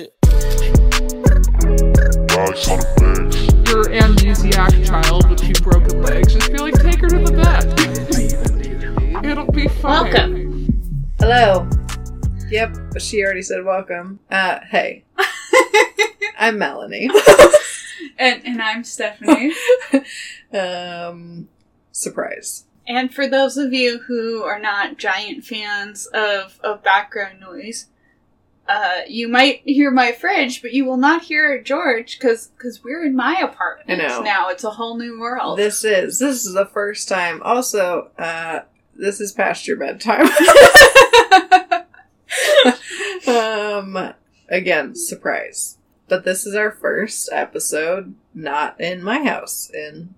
Alex on. Your amnesiac child with two broken legs. Just be like, take her to the vet. It'll be fine. Welcome. Hello. Yep, she already said welcome. Uh, hey. I'm Melanie. And, and I'm Stephanie. um, surprise. and for those of you who are not giant fans of, of background noise, uh, you might hear my fridge, but you will not hear George because because we're in my apartment now. It's a whole new world. This is this is the first time. Also, uh, this is past your bedtime. um, again, surprise. But this is our first episode not in my house, in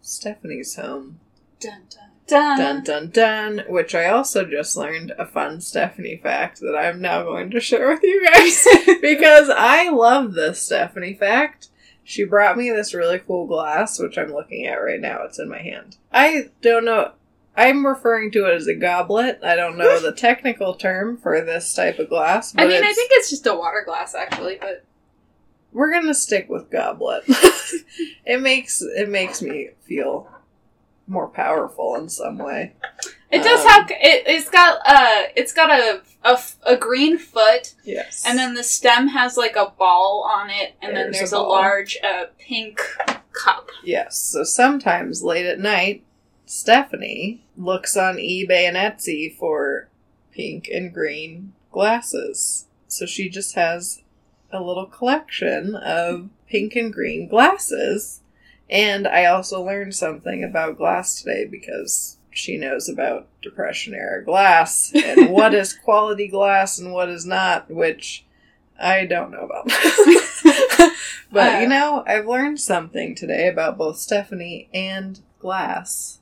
Stephanie's home. dun, dun, dun. Dun dun dun. Which I also just learned a fun Stephanie fact that I'm now going to share with you guys because I love this Stephanie fact. She brought me this really cool glass, which I'm looking at right now. It's in my hand. I don't know. I'm referring to it as a goblet. I don't know the technical term for this type of glass. But I mean, I think it's just a water glass, actually, but we're gonna stick with goblet. it makes it makes me feel more powerful in some way. it does Um, have it. It's got a it's got a a green foot, Yes. and then the stem has like a ball on it, and then There's a there's a, large uh, pink cup. Yes, so sometimes late at night, Stephanie looks on eBay and Etsy for pink and green glasses. So she just has a little collection of pink and green glasses. And I also learned something about glass today because she knows about Depression era glass and what is quality glass and what is not, which I don't know about. but Uh, you know, I've learned something today about both Stephanie and glass.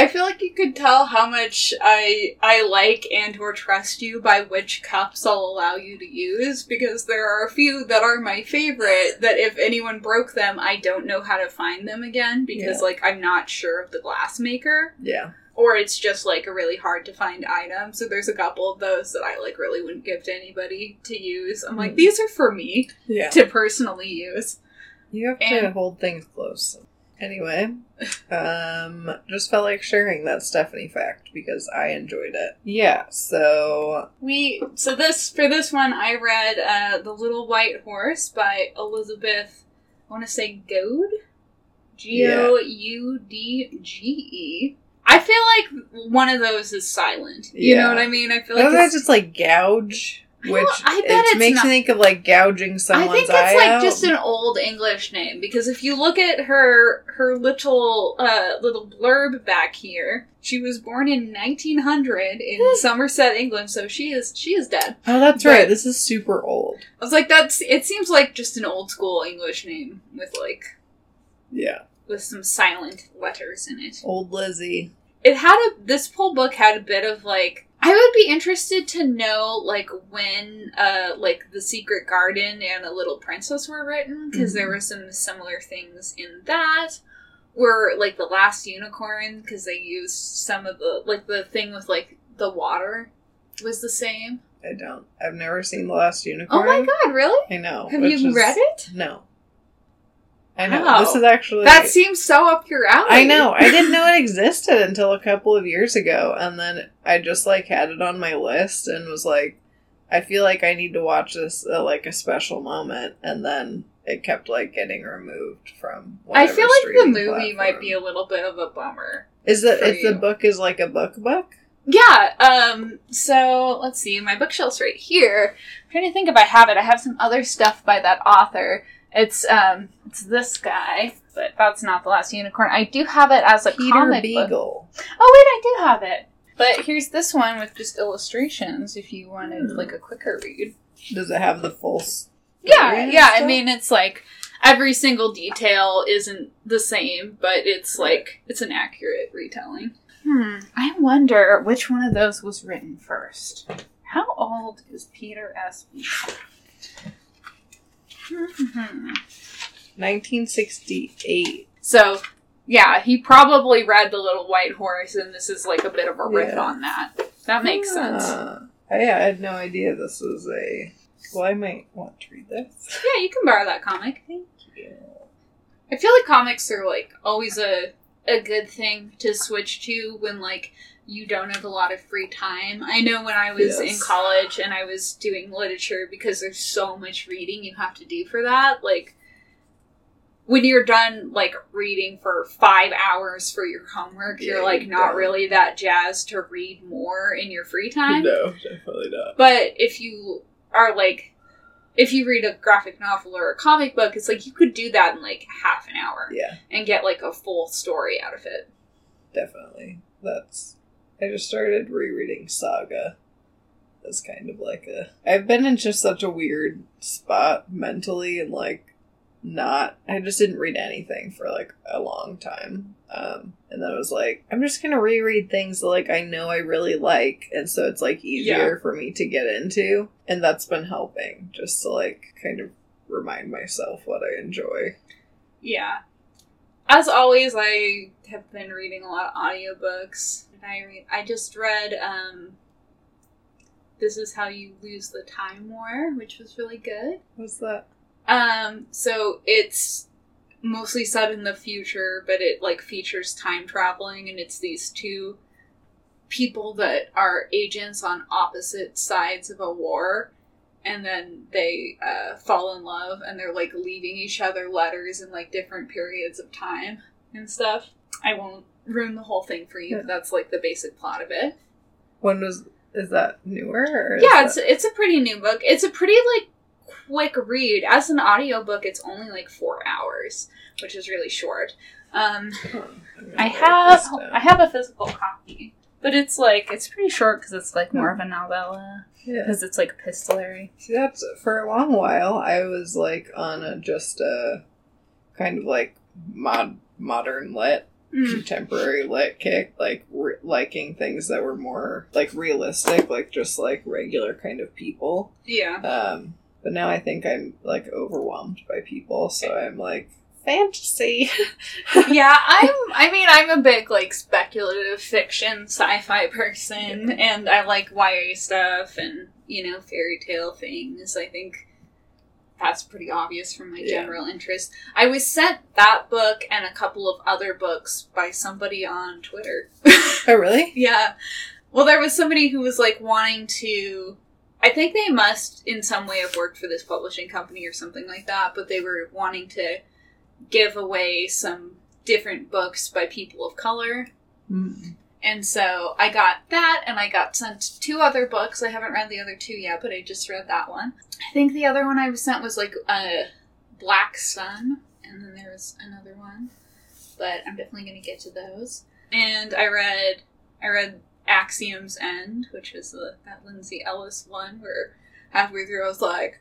I feel like you could tell how much I I like and or trust you by which cups I'll allow you to use because there are a few that are my favorite that if anyone broke them I don't know how to find them again because Yeah. like I'm not sure of the glass maker Yeah. or it's just like a really hard to find item so there's a couple of those that I like really wouldn't give to anybody to use. I'm like Hmm. these are for me Yeah. to personally use. You have to hold things close. Anyway, um, just felt like sharing that Stephanie fact because I enjoyed it. Yeah, so We so this for this one I read uh, The Little White Horse by Elizabeth I want to say Goad G O U D G E. I feel like one of those is silent. You Yeah. know what I mean? I feel like that's it's, just like gouge, which I bet it makes not- me think of like gouging someone's eye. I think it's like out. just an old English name because if you look at her her little uh, little blurb back here, she was born in 1900 in Somerset, England, so she is she is dead. oh, that's but- right. This is super old. I was like, that's. It seems like just an old school English name with like Yeah, with some silent letters in it. old Lizzie. It had a. This whole book had a bit of like. I would be interested to know like when uh like the Secret Garden and A Little Princess were written because there Mhm. were some similar things in that. Were like the Last Unicorn because they used some of the like the thing with like the water was the same. I don't. I've never seen the Last Unicorn. Oh my god! Really? I know. Have you is- read it? No. I know. Wow. This is actually That seems so up your alley. I know. I didn't know it existed until a couple of years ago, and then I just like had it on my list and was like, I feel like I need to watch this at like a special moment, and then it kept like getting removed from. I feel like the movie might be a little bit of a bummer. Is that if the book is like a book book? Yeah, um, so let's see, my bookshelf's right here. I'm trying to think if I have it. I have some other stuff by that author. It's um it's this guy, but that's not the last unicorn. I do have it as a Peter comic book. Oh wait, I do have it. But here's this one with just illustrations if you wanted Hmm. like a quicker read. Does it have the full? Yeah, yeah. I mean, it's like every single detail isn't the same, but it's like it's an accurate retelling. Hmm. I wonder which one of those was written first. How old is Peter S. Beagle? Hmm. 1968. So, yeah, he probably read The Little White Horse, and this is like a bit of a riff Yeah. on that. That makes sense. I, I had no idea this was a Well, I might want to read this. Yeah, you can borrow that comic. Thank you. I feel like comics are like always a a good thing to switch to when like you don't have a lot of free time. I know when I was in college and I was doing literature because there's so much reading you have to do for that. Like when you're done like reading for five hours for your homework, Yeah, you're like not really that jazzed to read more in your free time. No, definitely not. But if you are like, if you read a graphic novel or a comic book, it's like you could do that in like half an hour Yeah, and get like a full story out of it. definitely. That's. I just started rereading Saga. As kind of like a. I've been in just such a weird spot mentally and like not. I just didn't read anything for like a long time. Um, and then I was like, I'm just gonna reread things that like I know I really like, and so it's like easier for me to get into, and that's been helping just to like kind of remind myself what I enjoy. Yeah. As always, I have been reading a lot of audiobooks. Did I read? I just read um, "This Is How You Lose the Time War," which was really good. What's that? Um, so it's mostly set in the future, but it like features time traveling, and it's these two people that are agents on opposite sides of a war, and then they uh, fall in love, and they're like leaving each other letters in like different periods of time and stuff. I won't ruin the whole thing for you. Yeah. That's like the basic plot of it. When was is that newer? Yeah that- it's it's a pretty new book it's a pretty like quick read as an audiobook it's only like four hours which is really short um gonna i have i have a physical copy but it's like it's pretty short because it's like more of a novella yeah. because it's like epistolary See, that's for a long while. I was like on a just a kind of like mod modern lit. Contemporary lit kick, like re- liking things that were more like realistic, like just like regular kind of people. yeah. Um, but now I think I'm like overwhelmed by people, so I'm like fantasy. yeah i'm i mean i'm a big like speculative fiction sci-fi person and i like ya stuff and you know fairy tale things. I think that's pretty obvious from my Yeah. general interest i was sent that book and a couple of other books by somebody on twitter oh, really? yeah well there was somebody who was like wanting to i think they must in some way have worked for this publishing company or something like that but they were wanting to give away some different books by people of color Mm. And so I got that, and I got sent two other books. I haven't read the other two yet, but I just read that one. I think the other one I was sent was like uh, Black Sun, and then there was another one, but I'm definitely going to get to those. And I read, I read Axiom's End, which was the, that Lindsay Ellis one, where halfway through I was like,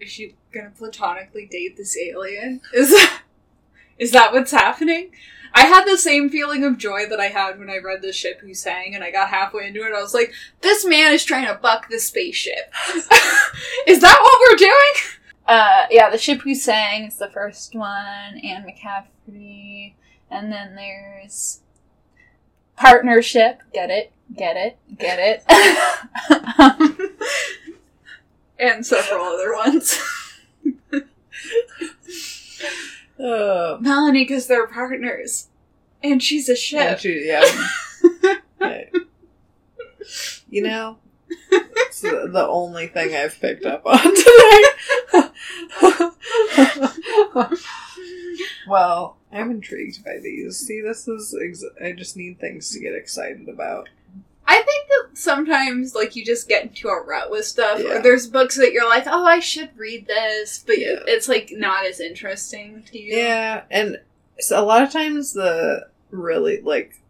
"Is she gonna platonically date this alien? Is that is that what's happening?" I had the same feeling of joy that I had when I read The Ship Who Sang, and I got halfway into it. I was like, this man is trying to buck the spaceship. is that what we're doing? Uh, yeah, The Ship Who Sang is the first one, Anne McCaffrey, and then there's Partnership. Get it? Get it? Get it? um, and several other ones. Oh, Melanie, because they're partners. And she's a yeah, she- yeah. Right. You know, it's the, the only thing I've picked up on today. well, I'm intrigued by these. See, this is. Ex- I just need things to get excited about. I think that sometimes, like, you just get into a rut with stuff, Yeah. or there's books that you're like, oh, I should read this, but Yeah. it's, like, not as interesting to you. Yeah, and so a lot of times the really like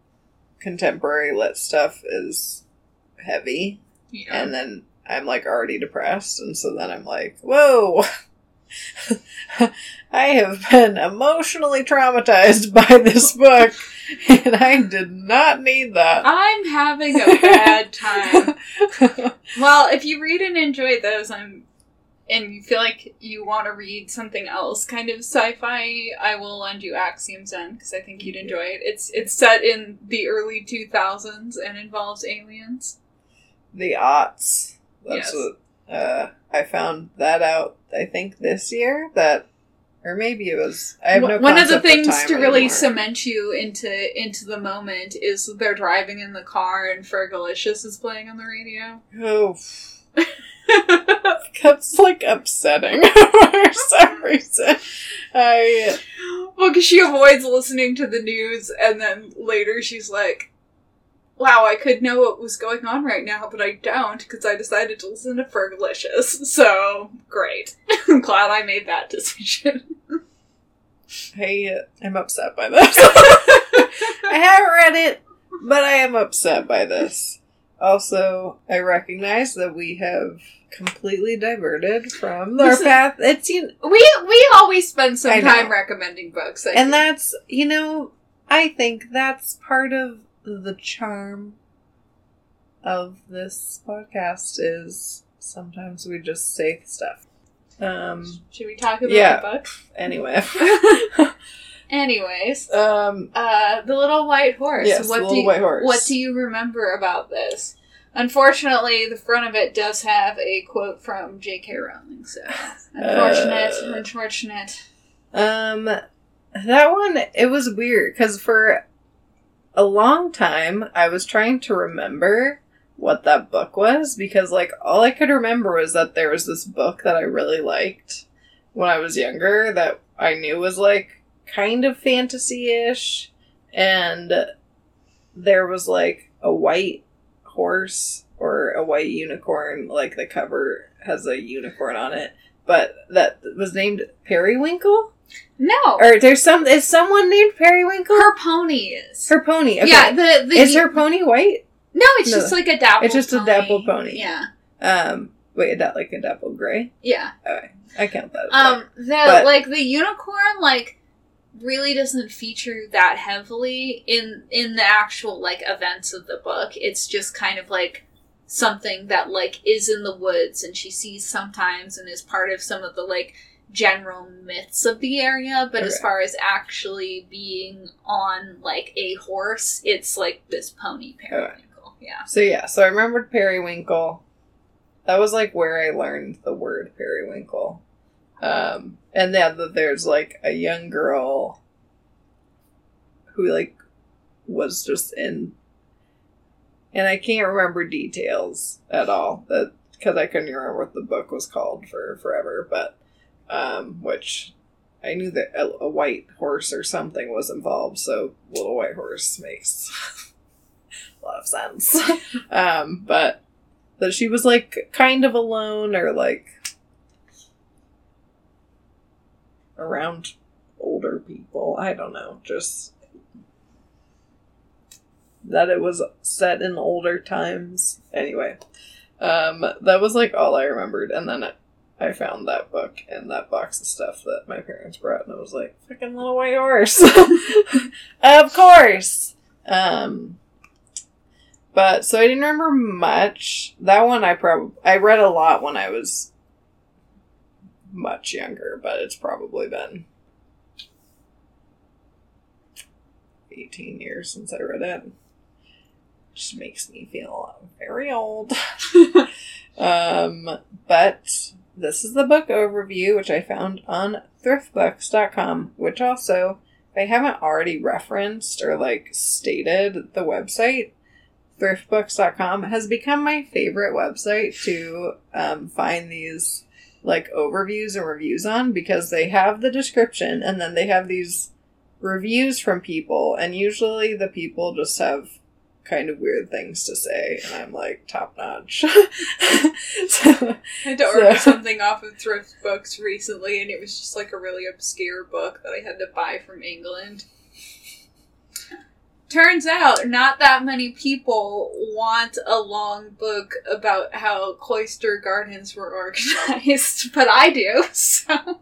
contemporary lit stuff is heavy, Yeah. and then I'm like already depressed, and so then I'm like, whoa. I have been emotionally traumatized by this book, and I did not need that. I'm having a bad time. well, if you read and enjoy those, I'm. And you feel like you want to read something else, kind of sci-fi. I will lend you Axiom's End because I think you'd enjoy it. It's it's set in the early two thousands and involves aliens. the aughts. That's Yes. what uh, I found that out. I think this year that, or maybe it was. I have no. One of the things time to really anymore. cement you into into the moment is they're driving in the car and Fergalicious is playing on the radio. Oh, that's like upsetting for some reason. I well, because she avoids listening to the news, and then later she's like, "Wow, I could know what was going on right now, but I don't because I decided to listen to Fergalicious." So great, I'm glad I made that decision. I am upset by this. I haven't read it, but I am upset by this. Also, I recognize that we have completely diverted from our path. It's you, we we always spend some time recommending books, I and think. that's you know, I think that's part of the charm of this podcast is sometimes we just say stuff. Um. Should we talk about Yeah. the book? Anyway. Anyways, um. uh, the little white horse. Yes, what the do little you, white horse. What do you remember about this? Unfortunately, the front of it does have a quote from J.K. Rowling. So unfortunate, Uh. unfortunate. Um, that one it was weird because for a long time I was trying to remember what that book was because like all I could remember was that there was this book that I really liked when I was younger that I knew was like kind of fantasy-ish and there was like a white horse or a white unicorn like the cover has a unicorn on it but that was named Periwinkle No, or there's some is someone named Periwinkle? her pony is. Her pony. Okay. Yeah, the the is her pony white? no, it's No. just like a dapple. It's just a pony. dapple pony. Yeah, Um, wait, a da- like a dapple gray. yeah. Okay, I count that. Um, the But- like the unicorn like really doesn't feature that heavily in in the actual like events of the book. It's just kind of like something that like is in the woods and she sees sometimes and is part of some of the like general myths of the area but as far as actually being on like a horse it's like this pony periwinkle yeah So yeah, so I remembered Periwinkle. That was like where I learned the word periwinkle. Um, and then that there's like a young girl who like was just in, and I can't remember details at all that because I couldn't remember what the book was called for forever. But um, which I knew that a, a white horse or something was involved, so little white horse makes a lot of sense. um, but that she was like kind of alone or like around older people. I don't know. Just that it was set in older times. Anyway, um, that was like all I remembered, and then I found that book and that box of stuff that my parents brought, and I was like, "Fucking little white horse!" of course. Um, but so I didn't remember much. That one I probably I read a lot when I was much younger, but it's probably been 18 years since I read it. Just makes me feel very old. um, but this is the book overview, which I found on thriftbooks.com, which also, if I haven't already referenced or like stated the website, thriftbooks.com has become my favorite website to um, find these like overviews and reviews on because they have the description and then they have these reviews from people. And usually the people just have kind of weird things to say and I'm like top notch. so, I had to order So- something off of thrift books recently, and it was just like a really obscure book that I had to buy from England. Turns out, not that many people want a long book about how cloister gardens were organized, but I do. So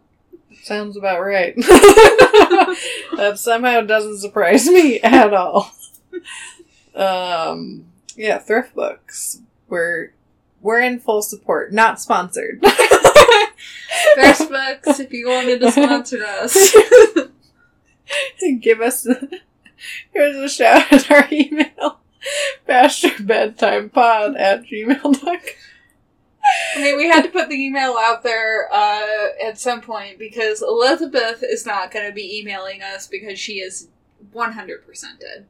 sounds about right. that somehow doesn't surprise me at all. Um yeah, thrift books. We're we're in full support. Not sponsored. thrift books, if you wanted to sponsor us, give us here's a shout at our email past your bedtime pod at gmail.com I mean, we had to put the email out there uh, at some point because Elizabeth is not going to be emailing us because she is 100% dead.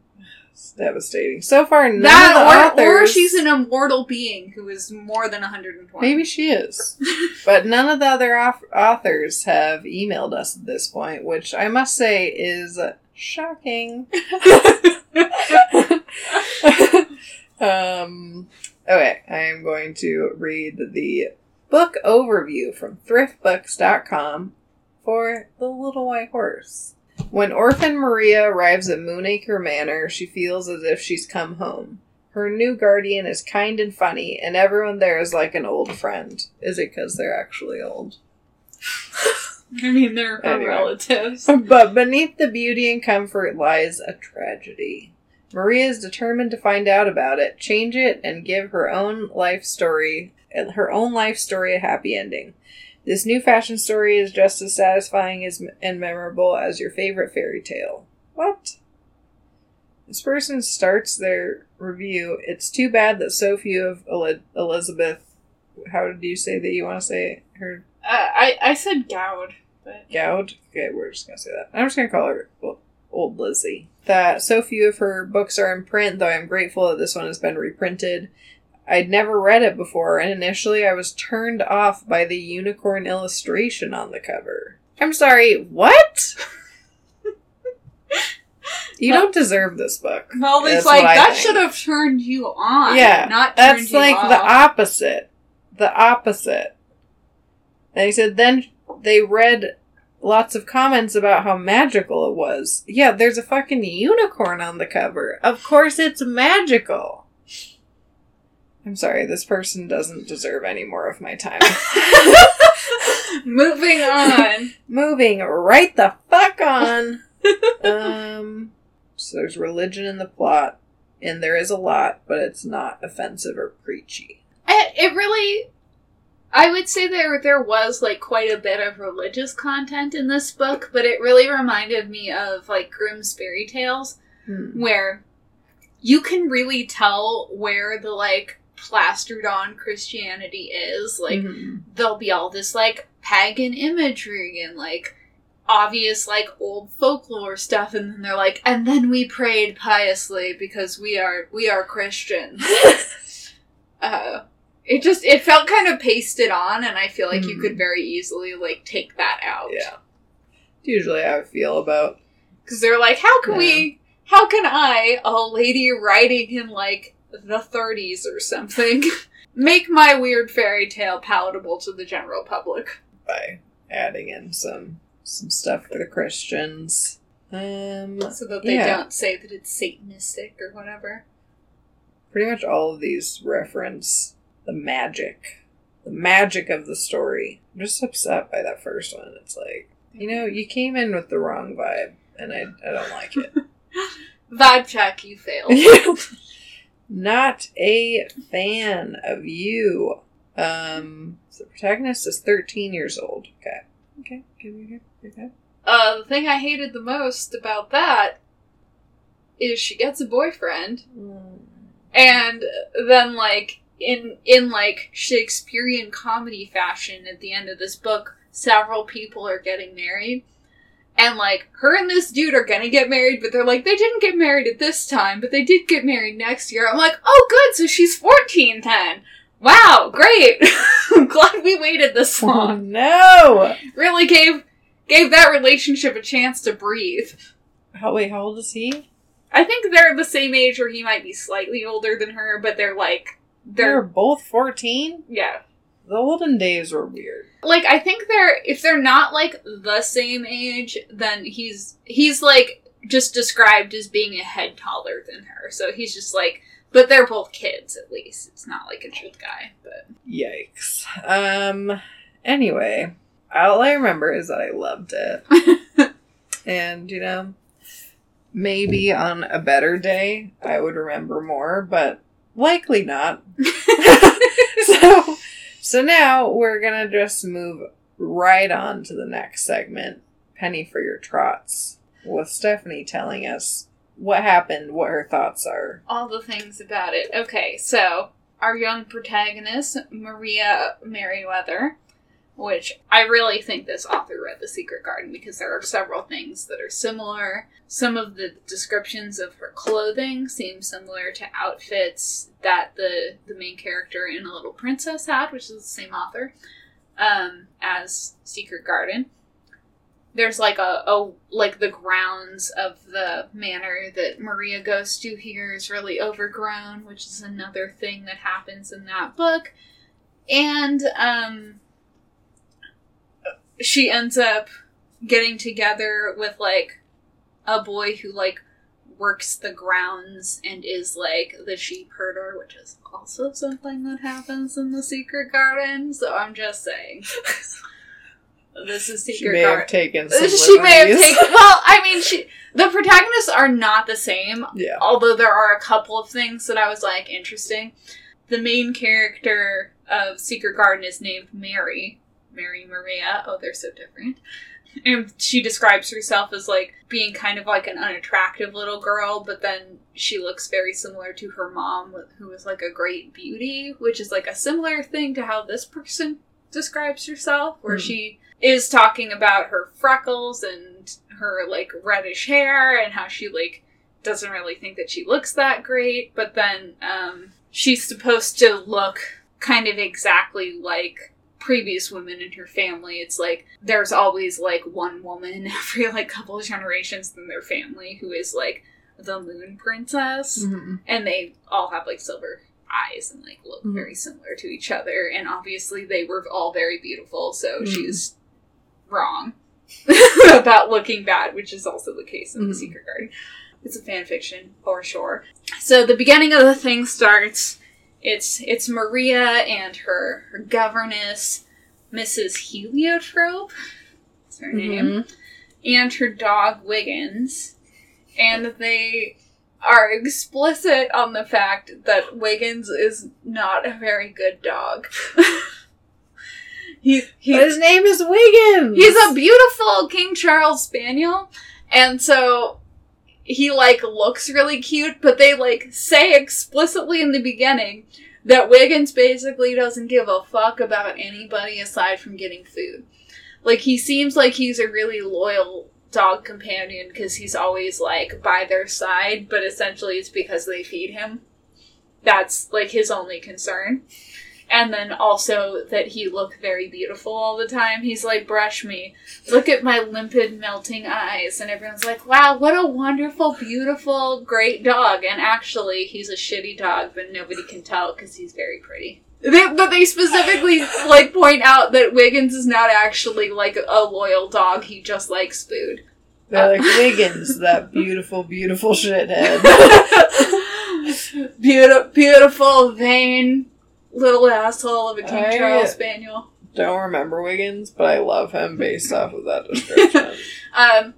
It's devastating. So far, none That, of the or, or she's an immortal being who is more than 120. Maybe she is. but none of the other au- authors have emailed us at this point, which I must say is shocking. um, okay, I am going to read the book overview from thriftbooks.com for The Little White Horse. When orphan Maria arrives at Moonacre Manor, she feels as if she's come home. Her new guardian is kind and funny, and everyone there is like an old friend. Is it because they're actually old? I mean, they're her Anyway. relatives. But beneath the beauty and comfort lies a tragedy. Maria is determined to find out about it, change it, and give her own life story, her own life story a happy ending. This new fashion story is just as satisfying as and memorable as your favorite fairy tale. What? This person starts their review. It's too bad that so few of Eli- Elizabeth. How did you say that you want to say her Uh, I, I said Gowd, but Gowd? Okay, we're just gonna say that. I'm just gonna call her Old Lizzie. That so few of her books are in print, though I'm grateful that this one has been reprinted. I'd never read it before, and initially I was turned off by the unicorn illustration on the cover. I'm sorry, what? you don't deserve this book. That's like, that should have turned you on. Yeah, not That's you like off. the opposite. The opposite. And he said, then they read lots of comments about how magical it was. Yeah, there's a fucking unicorn on the cover. Of course it's magical. I'm sorry, this person doesn't deserve any more of my time. Moving on. Moving right the fuck on. um, so there's religion in the plot, and there is a lot, but it's not offensive or preachy. it, it really I would say there there was like quite a bit of religious content in this book, but it really reminded me of like Grimm's fairy tales Hmm. where you can really tell where the like plastered on Christianity is. Like Mhm. there'll be all this like pagan imagery and like obvious like old folklore stuff and then they're like and then we prayed piously because we are we are Christians. uh it just it felt kind of pasted on and I feel like you Mhm. could very easily like take that out. Yeah. Usually how I feel about Cuz they're like how can we how can I, a lady writing in like the 30s or something, make my weird fairy tale palatable to the general public? by adding in some some stuff for the Christians. Um so that they Yeah. don't say that it's satanistic or whatever. pretty much all of these reference the magic. The magic of the story. I'm just upset by that first one. It's like, you know, you came in with the wrong vibe and I I don't like it. Vibe check, you failed. Not a fan of you. Um, so the protagonist is 13 years old. Okay. Okay. Okay. Okay. uh, the thing I hated the most about that is she gets a boyfriend, Mm. and then like in in like Shakespearean comedy fashion, at the end of this book, several people are getting married. And like her and this dude are gonna get married, but they're like they didn't get married at this time, but they did get married next year. I'm like, oh good, so she's 14 then. Wow, great. I'm glad we waited this Oh long. no! Really gave gave that relationship a chance to breathe. How wait? How old is he? I think they're the same age, or he might be slightly older than her, but they're like They're they're both 14. yeah. The olden days were weird. Like I think they're if they're not like the same age, then he's he's like just described as being a head taller than her. So he's just like but they're both kids at least. It's not like an old guy, but Yikes. Um. Anyway, all I remember is that I loved it, and you know, maybe on a better day I would remember more, but likely not. so, so now we're gonna just move right on to the next segment, Penny for Your Trots, with Stephanie telling us what happened, what her thoughts are. all the things about it. Okay, so our young protagonist, Maria Merryweather, which I really think this author read The Secret Garden because there are several things that are similar. Some of the descriptions of her clothing seem similar to outfits that the, the main character in A Little Princess had, which is the same author, um, as Secret Garden. There's like a, a like the grounds of the manor that Maria goes to here is really overgrown, which is another thing that happens in that book. And um she ends up getting together with like a boy who like works the grounds and is like the sheep herder, which is also something that happens in the secret garden. So I'm just saying. this is She secret may garden. have taken some she may have taken well, I mean she the protagonists are not the same, Yeah. although there are a couple of things that I was like interesting. The main character of Secret Garden is named Mary. Mary Maria. Oh, they're so different. And she describes herself as like being kind of like an unattractive little girl, but then she looks very similar to her mom, who is like a great beauty, which is like a similar thing to how this person describes herself, where Hmm. she is talking about her freckles and her like reddish hair and how she like doesn't really think that she looks that great, but then um, she's supposed to look kind of exactly like previous women in her family. It's like there's always like one woman every like couple of generations in their family who is like the moon princess Mhm. and they all have like silver eyes and like look Mhm. very similar to each other and obviously they were all very beautiful so Mhm. she's wrong about looking bad which is also the case in the Mhm. secret garden it's a fan fiction for sure so the beginning of the thing starts it's it's maria and her, her governess mrs heliotrope that's her name Mhm. and her dog Wiggins, and they are explicit on the fact that Wiggins is not a very good dog. he, he His name is Wiggins. he's a beautiful King Charles Spaniel, and so he like looks really cute, but they like say explicitly in the beginning that Wiggins basically doesn't give a fuck about anybody aside from getting food. Like he seems like he's a really loyal dog companion because he's always like by their side, but essentially it's because they feed him. That's like his only concern. And then also that he looked very beautiful all the time. He's like, brush me. Look at my limpid, melting eyes. And everyone's like, wow, what a wonderful, beautiful, great dog. And actually, he's a shitty dog, but nobody can tell because he's very pretty. They, but they specifically like point out that Wiggins is not actually like a loyal dog. He just likes food. They're like Wiggins, that beautiful, beautiful shithead. Beautiful, beautiful, vain little asshole of a King I- Charles Spaniel. Don't remember Wiggins, but I love him based off of that description. Um,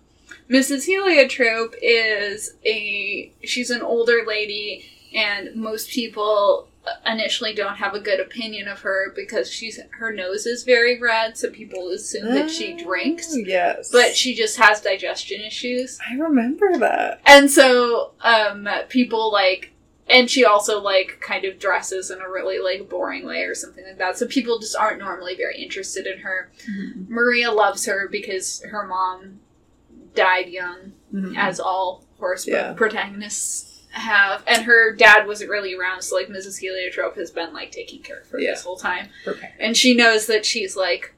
Mrs. Heliotrope is a she's an older lady, and most people initially don't have a good opinion of her because she's her nose is very red, so people assume that she drinks, Oh, Yes. but she just has digestion issues, I remember that. and so um, people like. And she also like kind of dresses in a really like boring way or something like that. So people just aren't normally very interested in her. Maria loves her because her mom died young Mhm. as all horse Yeah. protagonists have. And her dad wasn't really around, so like Mrs. Heliotrope has been like taking care of her Yeah. this whole time. Okay. And she knows that she's like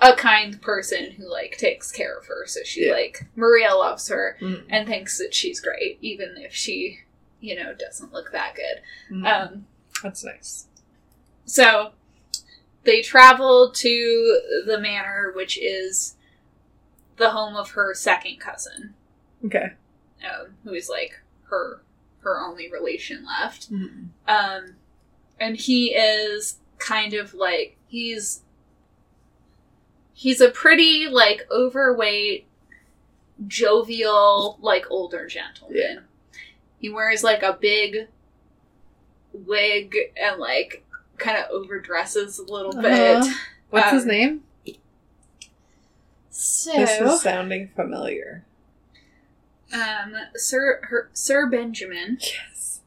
a kind person who like takes care of her. So she Yeah. like Maria loves her Mhm. and thinks that she's great, even if she, you know, doesn't look that good. Mhm. Um That's nice. so they travel to the manor, which is the home of her second cousin. Okay. um, who is like her her only relation left. Mhm. Um, and he is kind of like he's he's a pretty like overweight, jovial like older gentleman. Yeah. He wears like a big wig and like kind of overdresses a little bit. Uh-huh. What's his Um, name? So, This is sounding familiar. um, Sir her, Sir Benjamin. Yes.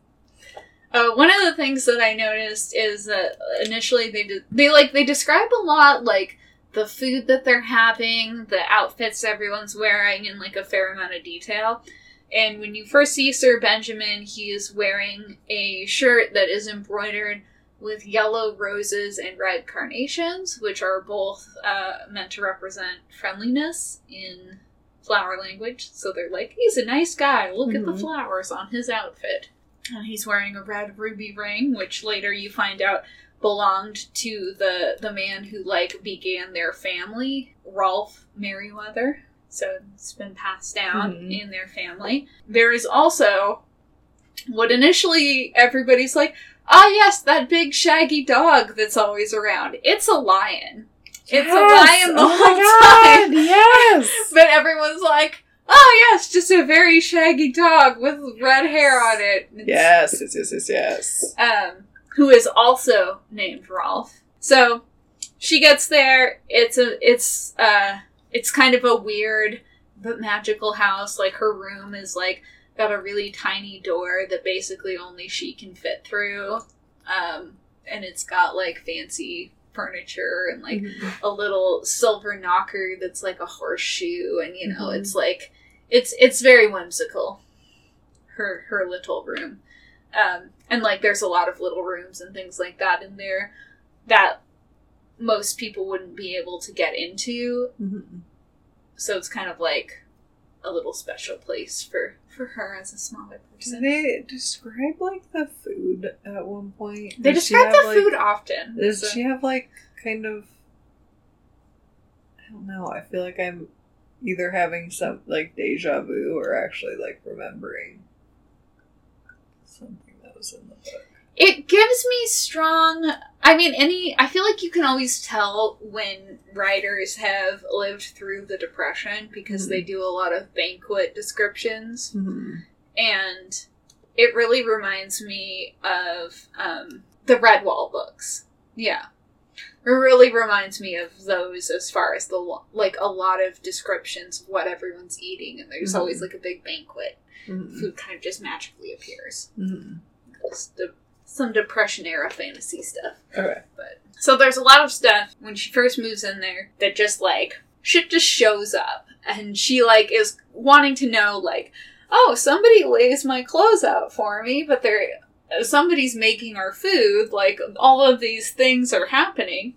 Uh, one of the things that I noticed is that initially they de- they like they describe a lot like the food that they're having, the outfits everyone's wearing, in like a fair amount of detail. And when you first see Sir Benjamin, he is wearing a shirt that is embroidered with yellow roses and red carnations, which are both uh, meant to represent friendliness in flower language. So they're like, he's a nice guy. Look at the Mhm. flowers on his outfit. And he's wearing a red ruby ring, which later you find out belonged to the the man who like began their family, Wrolf Merryweather. So it's been passed down Mhm. in their family. There is also what initially everybody's like, ah, yes, that big shaggy dog that's always around. It's a lion. It's a lion the oh whole my time. Yes. But everyone's like, oh, yes, just a very shaggy dog with red hair on it. It's- yes, yes, yes, yes, yes. um, who is also named Wrolf. So she gets there. It's a it's uh it's kind of a weird but magical house. Like her room is like got a really tiny door that basically only she can fit through. Um, and it's got like fancy furniture and like Mhm. a little silver knocker that's like a horseshoe and you know Mhm. it's like it's it's very whimsical her her little room um and like there's a lot of little rooms and things like that in there that most people wouldn't be able to get into Mhm. so it's kind of like a little special place for for her as a smaller Do person they describe like the food at one point? they Does describe the have, like- food often Does so- she have like kind of? I don't know. I feel like I'm either having some like deja vu or actually like remembering something that was in the book. It gives me strong. I mean, any. I feel like you can always tell when writers have lived through the Depression because they do a lot of banquet descriptions. Mm-hmm. And it really reminds me of um, the Redwall books. Yeah. It really reminds me of those as far as the, like, a lot of descriptions of what everyone's eating, and there's Mhm. always, like, a big banquet. Mm-hmm. Food kind of just magically appears. Mm-hmm. The, some Depression era fantasy stuff. Okay. But so there's a lot of stuff when she first moves in there that just like shit just shows up, and she like is wanting to know like, oh, somebody lays my clothes out for me, but they're somebody's making our food. Like all of these things are happening.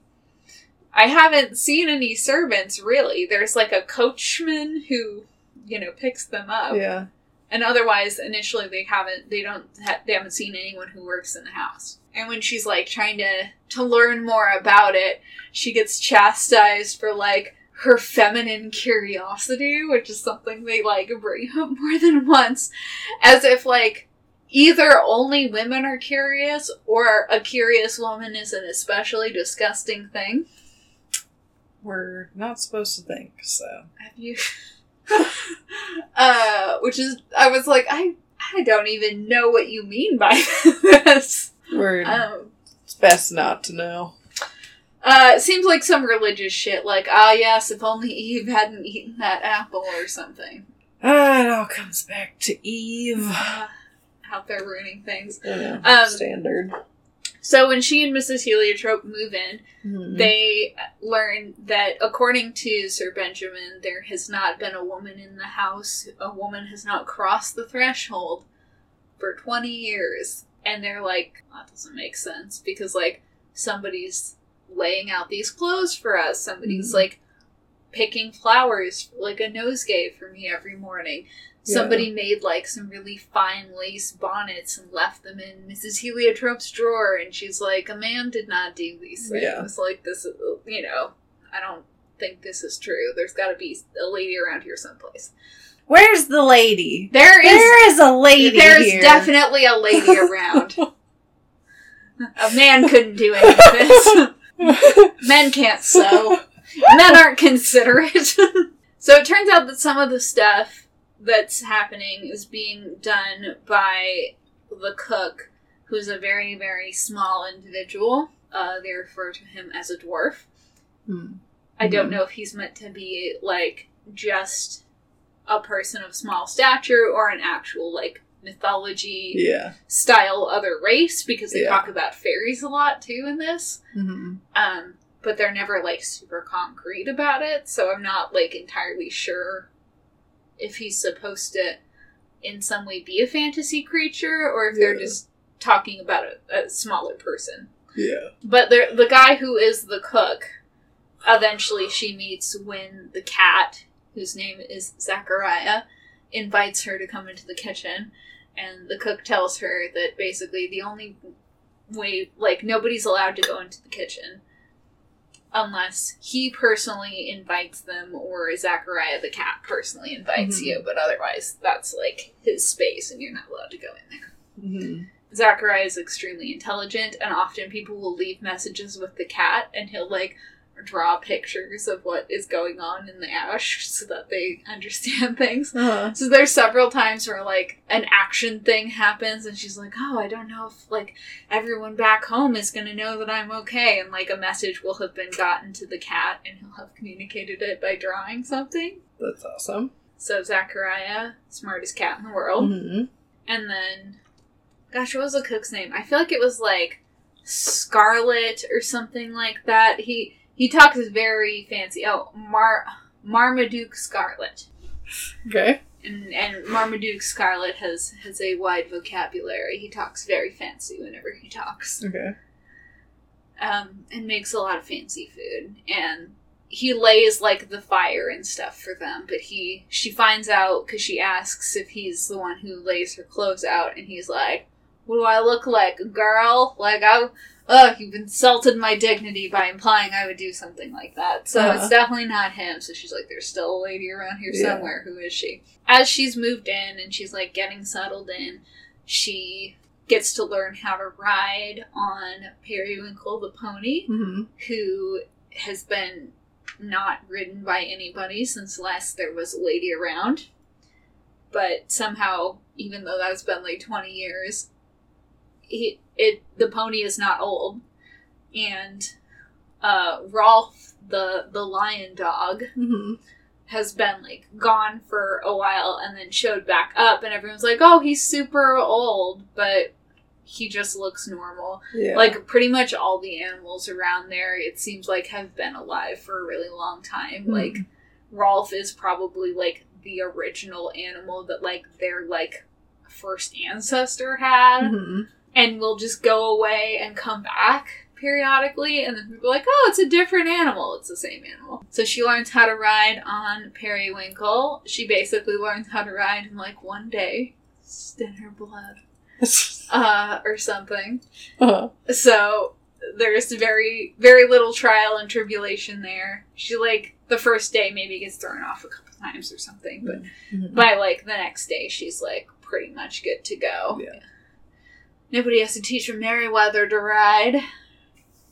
I haven't seen any servants really. There's like a coachman who, you know, picks them up Yeah. And otherwise initially they haven't they don't ha- they haven't seen anyone who works in the house and when she's like trying to to learn more about it she gets chastised for like her feminine curiosity which is something they like bring up more than once as if like either only women are curious or a curious woman is an especially disgusting thing We're not supposed to think so. have you uh which is i was like i i don't even know what you mean by this We're um it's best not to know. uh it seems like some religious shit like ah yes if only eve hadn't eaten that apple or something Ah, it all comes back to Eve. uh, out there ruining things Yeah, Um, standard. So when she and mrs heliotrope move in Mhm. they learn that according to sir benjamin there has not been a woman in the house a woman has not crossed the threshold for 20 years and they're like that doesn't make sense because like somebody's laying out these clothes for us somebody's Mhm. like picking flowers like a nosegay for me every morning somebody made like some really fine lace bonnets and left them in mrs heliotrope's drawer and she's like a man did not do these things. Yeah. like this is you know i don't think this is true. There's got to be a lady around here someplace. Where's the lady? there is There is a lady there's definitely a lady around. A man couldn't do any of this. Men can't sew. Men aren't considerate. So it turns out that some of the stuff that's happening is being done by the cook who's a very very small individual uh, they refer to him as a dwarf Hmm. i don't Mhm. know if he's meant to be like just a person of small stature or an actual like mythology Yeah. style other race because they Yeah. talk about fairies a lot too in this. hmm Um, but they're never like super concrete about it, so I'm not like entirely sure if he's supposed to in some way be a fantasy creature or if they're just talking about a, a smaller person. Yeah. But the guy who is the cook, eventually she meets when the cat, whose name is Zachariah, invites her to come into the kitchen. And the cook tells her that basically the only way, like, nobody's allowed to go into the kitchen unless he personally invites them or Zachariah the cat personally invites Mhm. you. But otherwise, that's like his space and you're not allowed to go in there. hmm Zachariah is extremely intelligent, and often people will leave messages with the cat, and he'll like draw pictures of what is going on in the ash so that they understand things. Uh-huh. So there's several times where like an action thing happens, and she's like, "Oh, I don't know if like everyone back home is gonna know that I'm okay," and like a message will have been gotten to the cat, and he'll have communicated it by drawing something. That's awesome. So Zachariah, smartest cat in the world. hmm And then, gosh, what was the cook's name? I feel like it was like Scarlet or something like that. He he talks very fancy. Oh, Mar Marmaduke Scarlet. Okay. And and Marmaduke Scarlet has has a wide vocabulary. He talks very fancy whenever he talks. Okay. Um, and makes a lot of fancy food. And he lays like the fire and stuff for them, but he she finds out because she asks if he's the one who lays her clothes out, and he's like, "What do I look like, a girl? Like I, ugh, you've insulted my dignity by implying I would do something like that." So Uh-huh. it's definitely not him. So she's like, "There's still a lady around here Yeah. somewhere. Who is she?" As she's moved in and she's like getting settled in, she gets to learn how to ride on Periwinkle the pony hmm who has been not ridden by anybody since last there was a lady around. But somehow, even though that's been like 20 years, he, it the pony is not old. And uh, Wrolf, the, the lion dog, hmm has been like gone for a while and then showed back up, and everyone's like, oh, he's super old, but he just looks normal. Yeah. Like pretty much all the animals around there, it seems like have been alive for a really long time. Mhm. Like Wrolf is probably like the original animal that like their like first ancestor had, hmm and will just go away and come back periodically, and then people are like, oh, it's a different animal. It's the same animal. So she learns how to ride on Periwinkle. She basically learns how to ride in like one day. It's in her blood. Uh, or something. Uh-huh. So there's very very little trial and tribulation there. She like the first day maybe gets thrown off a couple times or something, but Mhm. by like the next day she's like pretty much good to go. Yeah. Nobody has to teach her Merryweather to ride.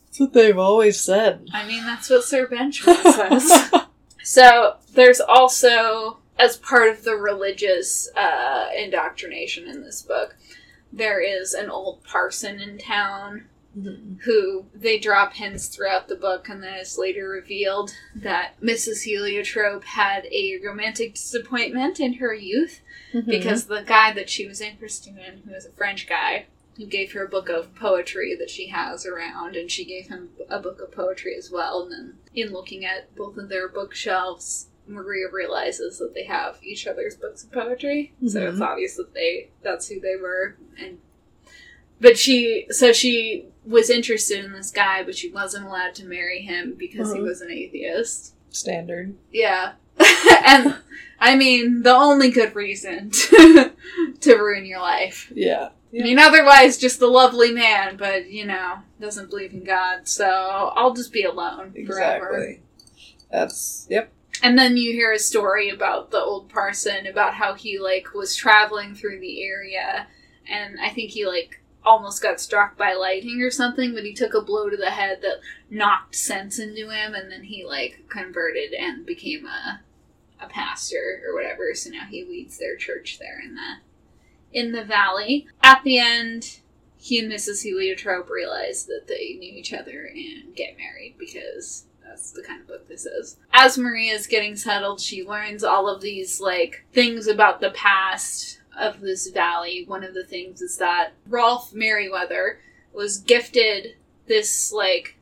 That's what they've always said. I mean that's what Sir Benjamin says. So there's also, as part of the religious uh, indoctrination in this book, there is an old parson in town Mhm. who they drop hints throughout the book, and then it's later revealed that Mrs. Heliotrope had a romantic disappointment in her youth Mhm. because the guy that she was interested in, who was a French guy, who gave her a book of poetry that she has around, and she gave him a book of poetry as well. And then, in looking at both of their bookshelves, Maria realizes that they have each other's books of poetry, so Mhm. it's obvious that they that's who they were. And but she, so she was interested in this guy, but she wasn't allowed to marry him because he Uh-huh. was an atheist. standard. Yeah. and I mean, the only good reason to, to ruin your life. Yeah. I mean, otherwise, just a lovely man, but, you know, doesn't believe in God, so I'll just be alone forever. Exactly. That's yep. And then you hear a story about the old parson, about how he, like, was traveling through the area, and I think he, like, almost got struck by lightning or something, but he took a blow to the head that knocked sense into him, and then he, like, converted and became a, a pastor or whatever, so now he leads their church there in the, in the valley. At the end, he and Mrs. Heliotrope realize that they knew each other and get married because that's the kind of book this is. As Maria is getting settled, she learns all of these like things about the past of this valley, one of the things is that Wrolf Merryweather was gifted this like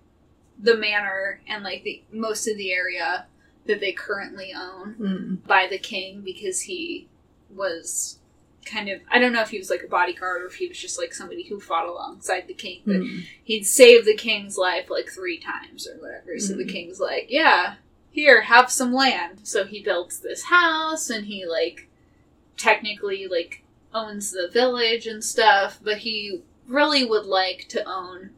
the manor and like the most of the area that they currently own Mm. by the king because he was kind of I don't know if he was like a bodyguard or if he was just like somebody who fought alongside the king, but Mm. he'd saved the king's life like three times or whatever. So the Mhm. king's like, Yeah, here, have some land. So he builds this house and he like technically like owns the village and stuff, but he really would like to own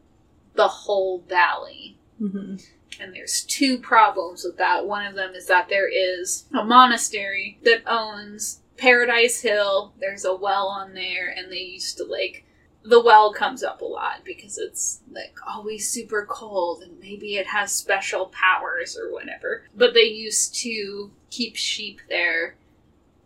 the whole valley. Mhm. And there's two problems with that. One of them is that there is a monastery that owns Paradise Hill. There's a well on there, and they used to like the well comes up a lot because it's like always super cold and maybe it has special powers or whatever. But they used to keep sheep there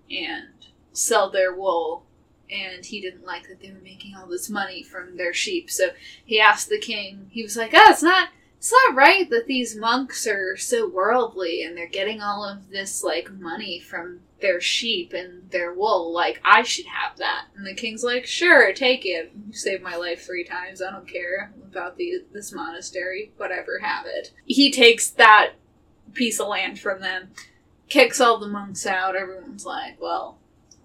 and sell their wool. And he didn't like that they were making all this money from their sheep. So he asked the king, he was like, Oh, it's not it's not right that these monks are so worldly and they're getting all of this like money from their sheep and their wool. Like I should have that. And the king's like, "Sure, take it. You saved my life three times. I don't care about the this monastery. Whatever, have it." He takes that piece of land from them, kicks all the monks out. Everyone's like, "Well,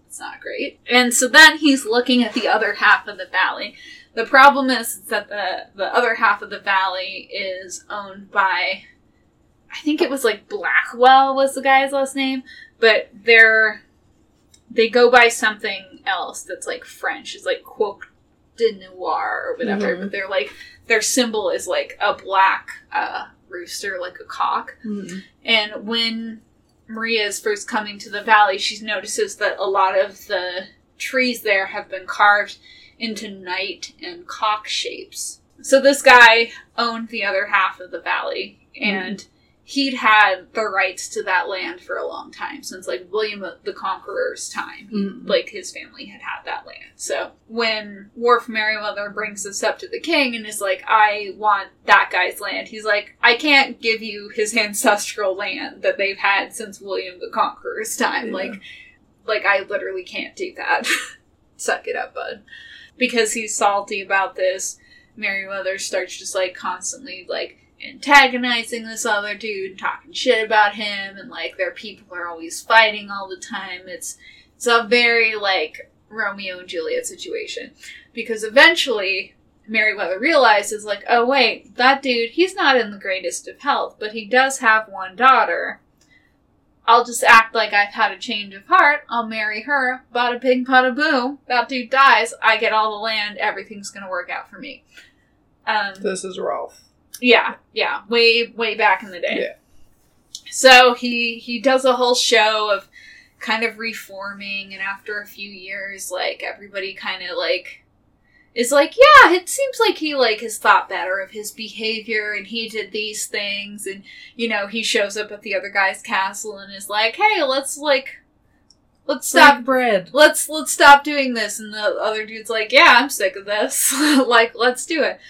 it's not great." And so then he's looking at the other half of the valley. The problem is that the the other half of the valley is owned by I think it was like Blackwell was the guy's last name, but they're they go by something else that's like French. It's like Coq de Noir or whatever. Mhm. But they're like their symbol is like a black uh, rooster, like a cock. Mm. And when Maria is first coming to the valley, she notices that a lot of the trees there have been carved into knight and cock shapes. So this guy owned the other half of the valley, and he'd had the rights to that land for a long time since like William the Conqueror's time. He- Mm. Like his family had had that land. So when Wrolf Merryweather brings this up to the king and is like, "I want that guy's land," he's like, "I can't give you his ancestral land that they've had since William the Conqueror's time. Yeah. Like, like I literally can't do that. Suck it up, bud." Because he's salty about this, Merryweather starts just like constantly like antagonizing this other dude, talking shit about him, and like their people are always fighting all the time. It's it's a very like Romeo and Juliet situation. Because eventually Merryweather realizes like, oh wait, that dude, he's not in the greatest of health, but he does have one daughter. I'll just act like I've had a change of heart. I'll marry her. Bada bing, bada boom. That dude dies. I get all the land. Everything's gonna work out for me. Um, This is Wrolf. Yeah, yeah, way way back in the day. Yeah. So he he does a whole show of kind of reforming, and after a few years, like everybody kind of like is like, yeah, it seems like he like has thought better of his behavior, and he did these things, and you know he shows up at the other guy's castle and is like, hey, let's like let's stop Stop bread. let's let's stop doing this and the other dude's like yeah i'm sick of this like let's do it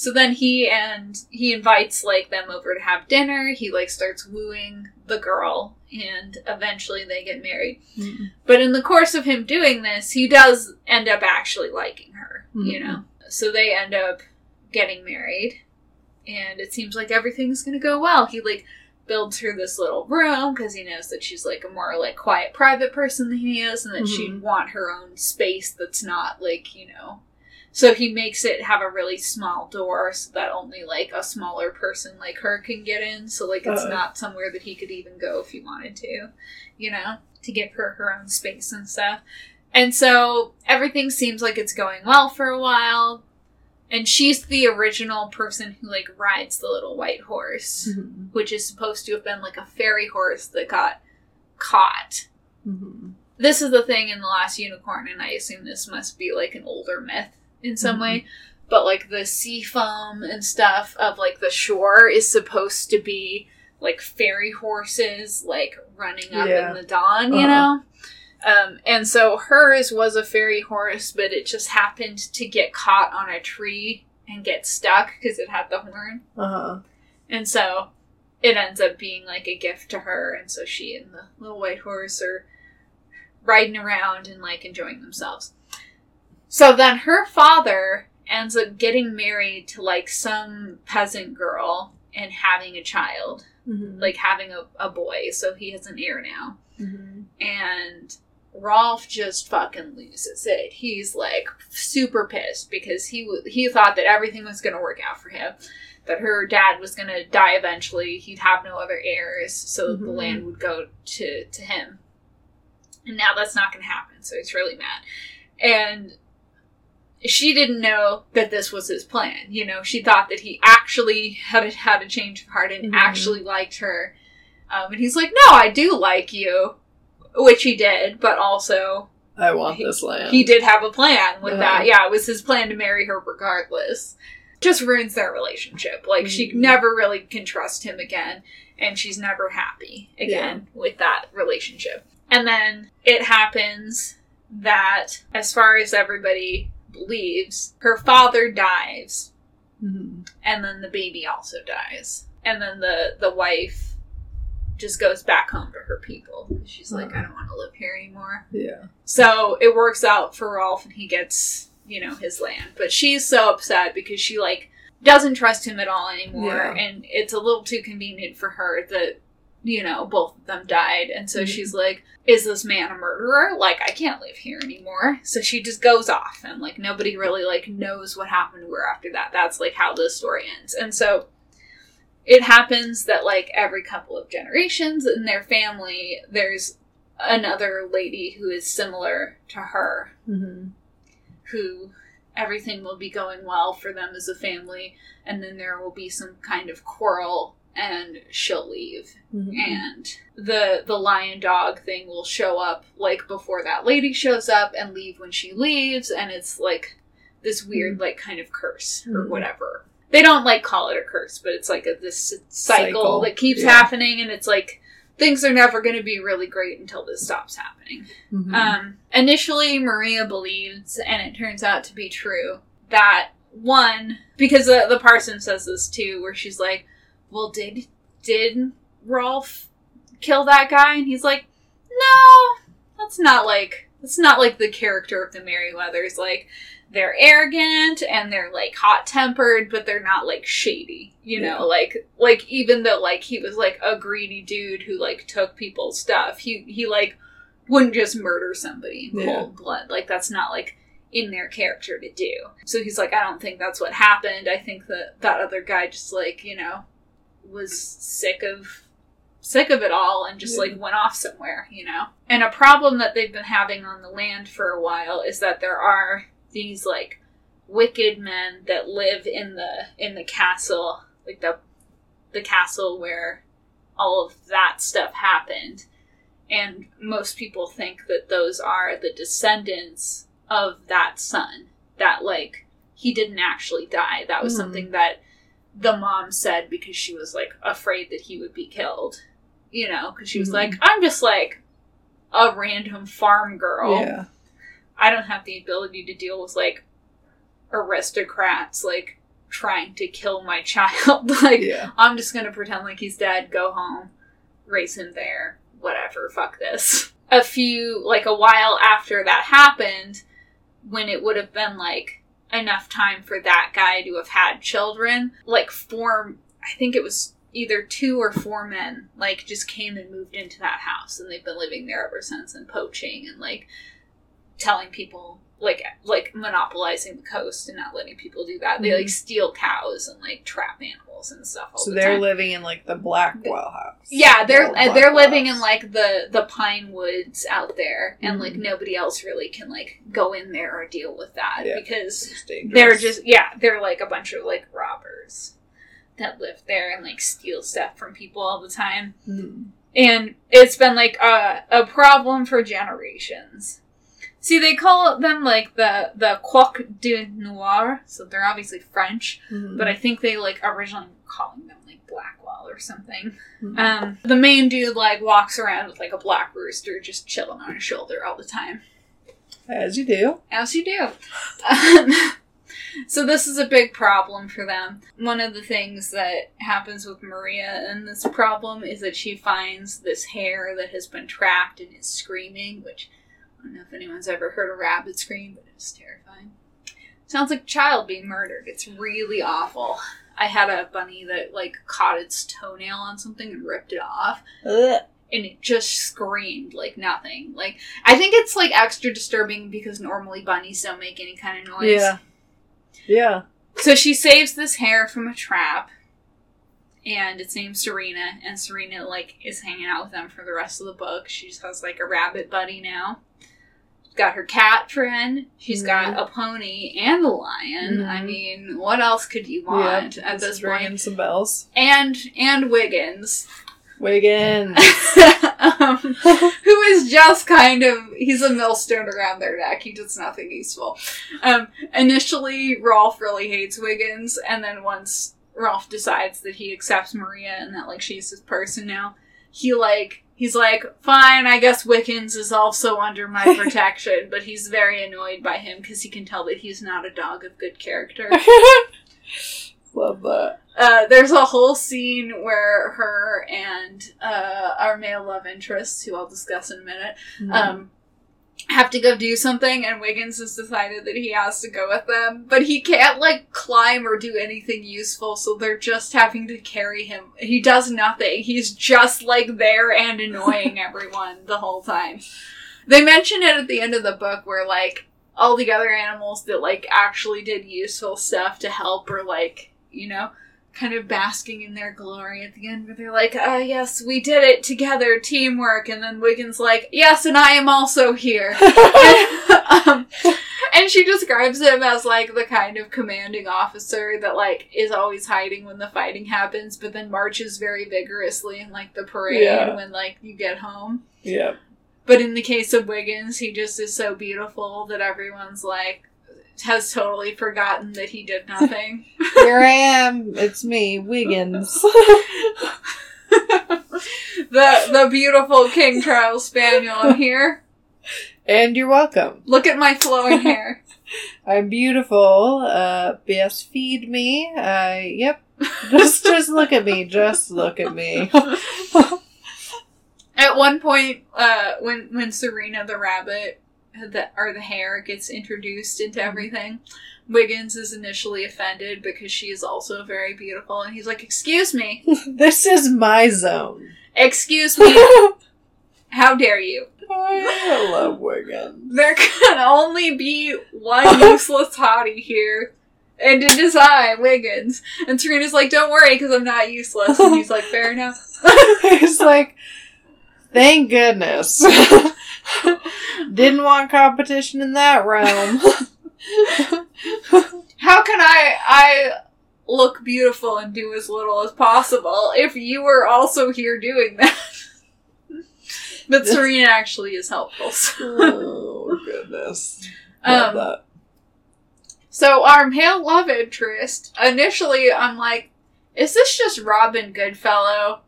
so then he and he invites like them over to have dinner he like starts wooing the girl and eventually they get married Mm. but in the course of him doing this he does end up actually liking her you Mhm. know so they end up getting married and it seems like everything's gonna go well he like builds her this little room because he knows that she's like a more like quiet private person than he is and that she'd Mhm. want her own space that's not like you know so he makes it have a really small door so that only like a smaller person like her can get in so like it's Uh. not somewhere that he could even go if he wanted to you know to give her her own space and stuff and so everything seems like it's going well for a while and she's the original person who like rides the little white horse Mhm. which is supposed to have been like a fairy horse that got caught. Mhm. This is the thing in The Last Unicorn, and I assume this must be like an older myth in some Mhm. way. But like the sea foam and stuff of like the shore is supposed to be like fairy horses like running up Yeah. in the dawn, you Uh-huh. know? Um, and so hers was a fairy horse, but it just happened to get caught on a tree and get stuck because it had the horn. Uh-huh. And so it ends up being like a gift to her, and so she and the little white horse are riding around and like enjoying themselves. So then her father ends up getting married to like some peasant girl and having a child, Mhm. like having a, a boy. So he has an heir now. Mhm. And Wrolf just fucking loses it. He's like super pissed because he w- he thought that everything was going to work out for him. That her dad was going to die eventually. He'd have no other heirs, so the Mhm. land would go to to him. And now that's not going to happen. So he's really mad. And she didn't know that this was his plan. You know, she thought that he actually had a, had a change of heart and Mhm. actually liked her. Um, and he's like, "No, I do like you," which he did, but also I want He- this land. he did have a plan with Yeah. that. Yeah, it was his plan to marry her regardless. Just ruins their relationship. Like she Mhm. never really can trust him again, and she's never happy again with that relationship. And then it happens that, as far as everybody believes, her father dies, Mhm. and then the baby also dies, and then the the wife just goes back home to her people. She's like, I don't want to live here anymore. Yeah. So it works out for Wrolf and he gets, you know, his land. But she's so upset because she like doesn't trust him at all anymore Yeah. and it's a little too convenient for her that you know, both of them died. And so Mhm. she's like, is this man a murderer? Like I can't live here anymore. So she just goes off and like nobody really like knows what happened to her after that. That's like how the story ends. And so it happens that like every couple of generations in their family there's another lady who is similar to her Mhm. who everything will be going well for them as a family and then there will be some kind of quarrel and she'll leave Mhm. and the the lion dog thing will show up like before that lady shows up and leave when she leaves and it's like this weird like kind of curse or Mhm. whatever they don't like call it a curse but it's like a this cycle, Cycle, that keeps yeah. happening and it's like things are never going to be really great until this stops happening Mhm. um, initially, Maria believes, and it turns out to be true, that one, because the, the parson says this too, where she's like, well, did, did Wrolf kill that guy? And he's like, no, that's not like, that's not like the character of the Merryweathers. Like, they're arrogant and they're like hot tempered, but they're not like shady, you know, Yeah. like, like even though like he was like a greedy dude who like took people's stuff, he, he like, wouldn't just murder somebody in Yeah. cold blood. Like that's not like in their character to do. So he's like, I don't think that's what happened. I think that that other guy just like you know was sick of sick of it all and just Yeah. like went off somewhere, you know. And a problem that they've been having on the land for a while is that there are these like wicked men that live in the in the castle, like the the castle where all of that stuff happened and most people think that those are the descendants of that son that like he didn't actually die that was Mhm. something that the mom said because she was like afraid that he would be killed you know because she was Mhm. like i'm just like a random farm girl Yeah. i don't have the ability to deal with like aristocrats like trying to kill my child like Yeah. I'm just gonna pretend like he's dead, go home, raise him there, whatever, fuck this. A few, like a while after that happened, when it would have been like enough time for that guy to have had children, like four, I think it was either two or four men, like just came and moved into that house and they've been living there ever since and poaching and like telling people like like monopolizing the coast and not letting people do that. They like Mhm. steal cows and like trap animals and stuff. All So the they're time. living in like the Blackwell house. Yeah, they're uh, they're living in like the the pine woods out there, and like Mhm. nobody else really can like go in there or deal with that Yeah. because they're just yeah they're like a bunch of like robbers that live there and like steal stuff from people all the time, Mhm. and it's been like a a problem for generations. See, they call them like the the Coq de Noir, so they're obviously French, Mhm. but I think they like originally were calling them like Blackwell or something. Mhm. Um, the main dude like walks around with like a black rooster just chilling on his shoulder all the time, as you do. as you do. Um, so this is a big problem for them. One of the things that happens with Maria in this problem is that she finds this hare that has been trapped and is screaming, which I don't know if anyone's ever heard a rabbit scream, but it's terrifying. Sounds like a child being murdered. It's really awful. I had a bunny that like caught its toenail on something and ripped it off, Ugh. and it just screamed like nothing. Like I think it's like extra disturbing because normally bunnies don't make any kind of noise. Yeah. Yeah. So she saves this hare from a trap, and its named Serena, and Serena like is hanging out with them for the rest of the book. She just has like a rabbit buddy now. Got her cat friend. She's got a pony and a lion. Mhm. I mean, what else could you want yeah. at this is ringing point? some bells. And and Wiggins, Wiggins. um, who is just kind of he's a millstone around their neck. He does nothing useful. Um, initially, Wrolf really hates Wiggins, and then once Wrolf decides that he accepts Maria and that like she's his person now, he like he's like, fine, I guess Wiggins is also under my protection, but he's very annoyed by him because he can tell that he's not a dog of good character. Love that. Uh, there's a whole scene where her and uh, our male love interests, who I'll discuss in a minute, Mm-hmm. um, have to go do something, and Wiggins has decided that he has to go with them, but he can't like climb or do anything useful, so they're just having to carry him. He does nothing. He's just like there and annoying everyone the whole time. They mention it at the end of the book where like all the other animals that like actually did useful stuff to help or like you know kind of basking in their glory at the end where they're like ah yes we did it together teamwork and then wiggins like yes and i am also here um, and she describes him as like the kind of commanding officer that like is always hiding when the fighting happens but then marches very vigorously in like the parade Yeah. when like you get home yeah. but in the case of Wiggins, he just is so beautiful that everyone's like has totally forgotten that he did nothing. Here I am. It's me, Wiggins. the the beautiful King Charles Spaniel I'm here. and you're welcome. Look at my flowing hair. I'm beautiful. Uh, yes, feed me. Uh, yep. Just, just look at me. Just look at me. At one point, uh, when when Serena the rabbit the, or the hare gets introduced into mm-hmm. everything, Wiggins is initially offended because she is also very beautiful, and he's like, "Excuse me, this is my zone. excuse me, how dare you?" I love Wiggins. There can only be one useless hottie here. And it is I, Wiggins. And Serena's like, don't worry, because I'm not useless. And he's like, fair enough. he's like, thank goodness. Didn't want competition in that realm. How can I, I look beautiful and do as little as possible if you were also here doing that? but Serena actually is helpful. so- oh goodness. Love Um, that. So our male love interest, initially I'm like, is this just Robin Goodfellow?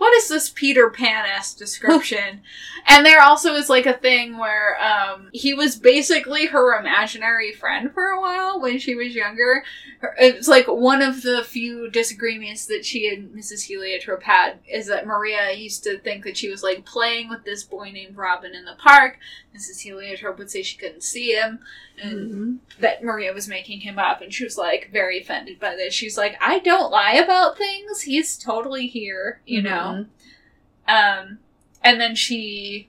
What is this Peter Pan-esque description? and there also is like a thing where um, he was basically her imaginary friend for a while when she was younger. It's like one of the few disagreements that she and Mrs. Heliotrope had is that Maria used to think that she was like playing with this boy named Robin in the park. Mrs. Heliotrope would say she couldn't see him. And Mhm. that Maria was making him up, and she was like very offended by this. She's like, I don't lie about things. He's totally here, you know. Um, and then she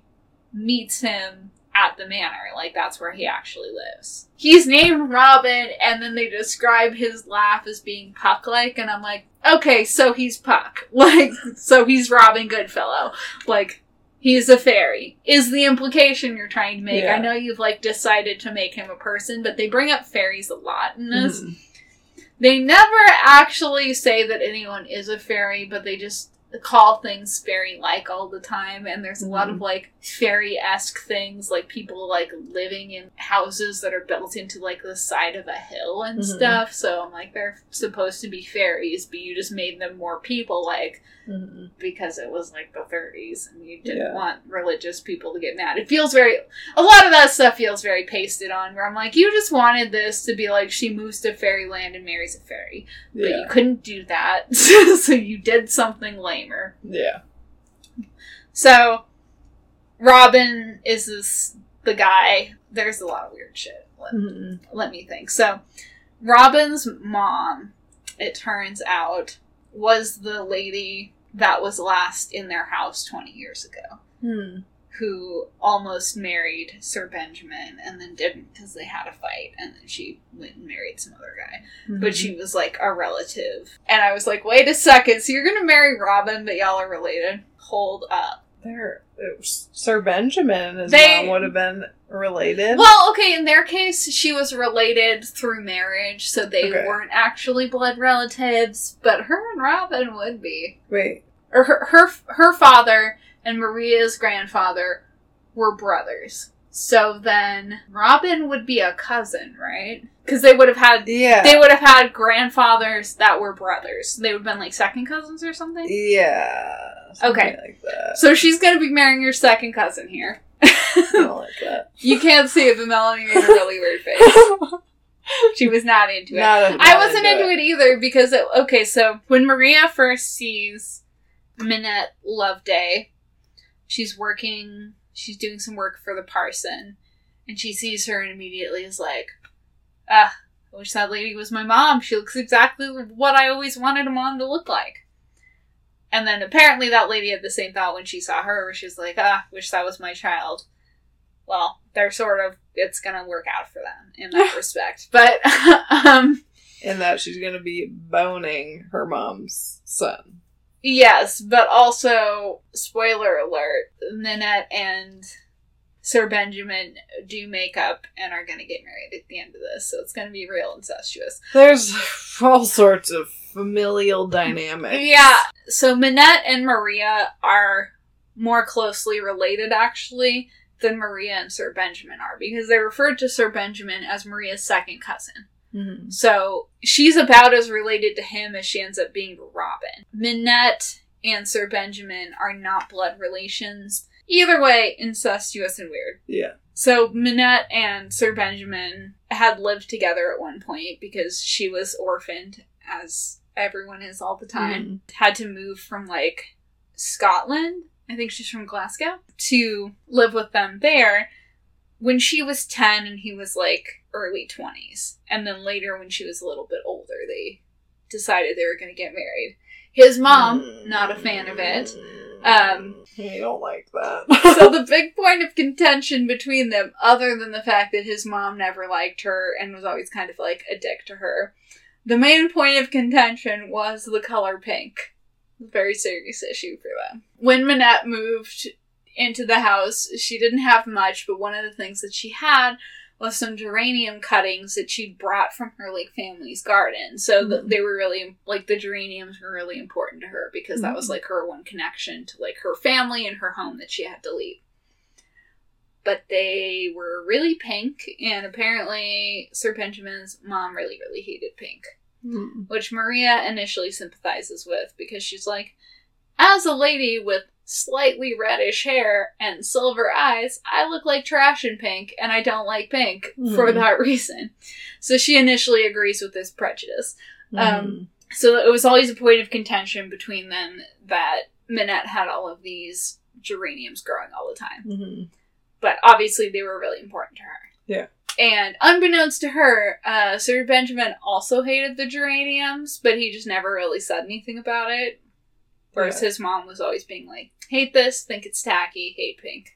meets him at the manor, like that's where he actually lives. He's named Robin, and then they describe his laugh as being Puck-like, and I'm like, okay, so he's Puck, like, so he's Robin Goodfellow, like. He's a fairy. Is the implication you're trying to make? Yeah. I know you've like decided to make him a person, but they bring up fairies a lot in this. Mhm. They never actually say that anyone is a fairy, but they just call things fairy like all the time. And there's a lot of like fairy esque things, like people like living in houses that are built into like the side of a hill and Mhm. stuff. So I'm like, they're supposed to be fairies, but you just made them more people like Mhm. because it was like the 30s and you didn't Yeah. want religious people to get mad. It feels very, a lot of that stuff feels very pasted on where I'm like, you just wanted this to be like she moves to fairyland and marries a fairy, but you couldn't do that, so you did something Yeah. So, Robin is this the guy. There's a lot of weird shit. Let, Mhm. let me think. So, Robin's mom, it turns out, was the lady that was last in their house 20 years ago, Hmm. Who almost married Sir Benjamin and then didn't because they had a fight, and then she went and married some other guy. But she mhm. was like a relative. And I was like, wait a second, so you're gonna marry Robin, but y'all are related? Hold up. There, it uh, was Sir Benjamin and They- mom would have been related. Well, okay, in their case, she was related through marriage, so they Okay. weren't actually blood relatives, but her and Robin would be. Wait, Or her, her, her father and Maria's grandfather were brothers. So then Robin would be a cousin, right? Because they would have had yeah, they would have had grandfathers that were brothers. They would have been like second cousins or something. yeah, something Okay. like. So she's gonna be marrying your second cousin here. I don't like that. You can't see it, but Melanie made a really weird face. She was not into it. Not a- I not wasn't into it either because it, okay, so when Maria first sees Minette Loveday, she's working, she's doing some work for the parson, and she sees her and immediately is like, "Ah, I wish that lady was my mom. She looks exactly what I always wanted a mom to look like." And then apparently that lady had the same thought when she saw her, where she's like, "Ah, wish that was my child." Well, they're sort of it's gonna work out for them in that respect, but um. In that she's gonna be boning her mom's son. Yes, but also, spoiler alert, Nanette and Sir Benjamin do make up and are going to get married at the end of this, so it's going to be real incestuous. There's all sorts of familial dynamics. Yeah, so Minette and Maria are more closely related, actually, than Maria and Sir Benjamin are, because they referred to Sir Benjamin as Maria's second cousin. Mhm. So she's about as related to him as she ends up being to Robin. Minette and Sir Benjamin are not blood relations. Either way, incestuous and weird. Yeah. So Minette and Sir Benjamin had lived together at one point because she was orphaned, as everyone is all the time. Had to move from like Scotland, I think she's from Glasgow, to live with them there when she was 10 and he was like early 20s. And then later, when she was a little bit older, they decided they were going to get married. His mom, not a fan of it. Um, don't like that. so the big point of contention between them, other than the fact that his mom never liked her and was always kind of like a dick to her, the main point of contention was the color pink. Very serious issue for them. When Minette moved into the house, she didn't have much, but one of the things that she had was some geranium cuttings that she'd brought from her like family's garden. So th- Mhm. they were really like the geraniums were really important to her because that was like her one connection to like her family and her home that she had to leave. But they were really pink, and apparently Sir Benjamin's mom really, really hated pink Hmm. which Maria initially sympathizes with because she's like, as a lady with slightly reddish hair and silver eyes, I look like trash in pink, and I don't like pink for Mhm. that reason. So she initially agrees with this prejudice. Mhm. Um, So it was always a point of contention between them that Minette had all of these geraniums growing all the time Mhm. but obviously they were really important to her. Yeah. And unbeknownst to her, uh, Sir Benjamin also hated the geraniums, but he just never really said anything about it. Whereas Yeah. his mom was always being like, hate this, think it's tacky, hate pink.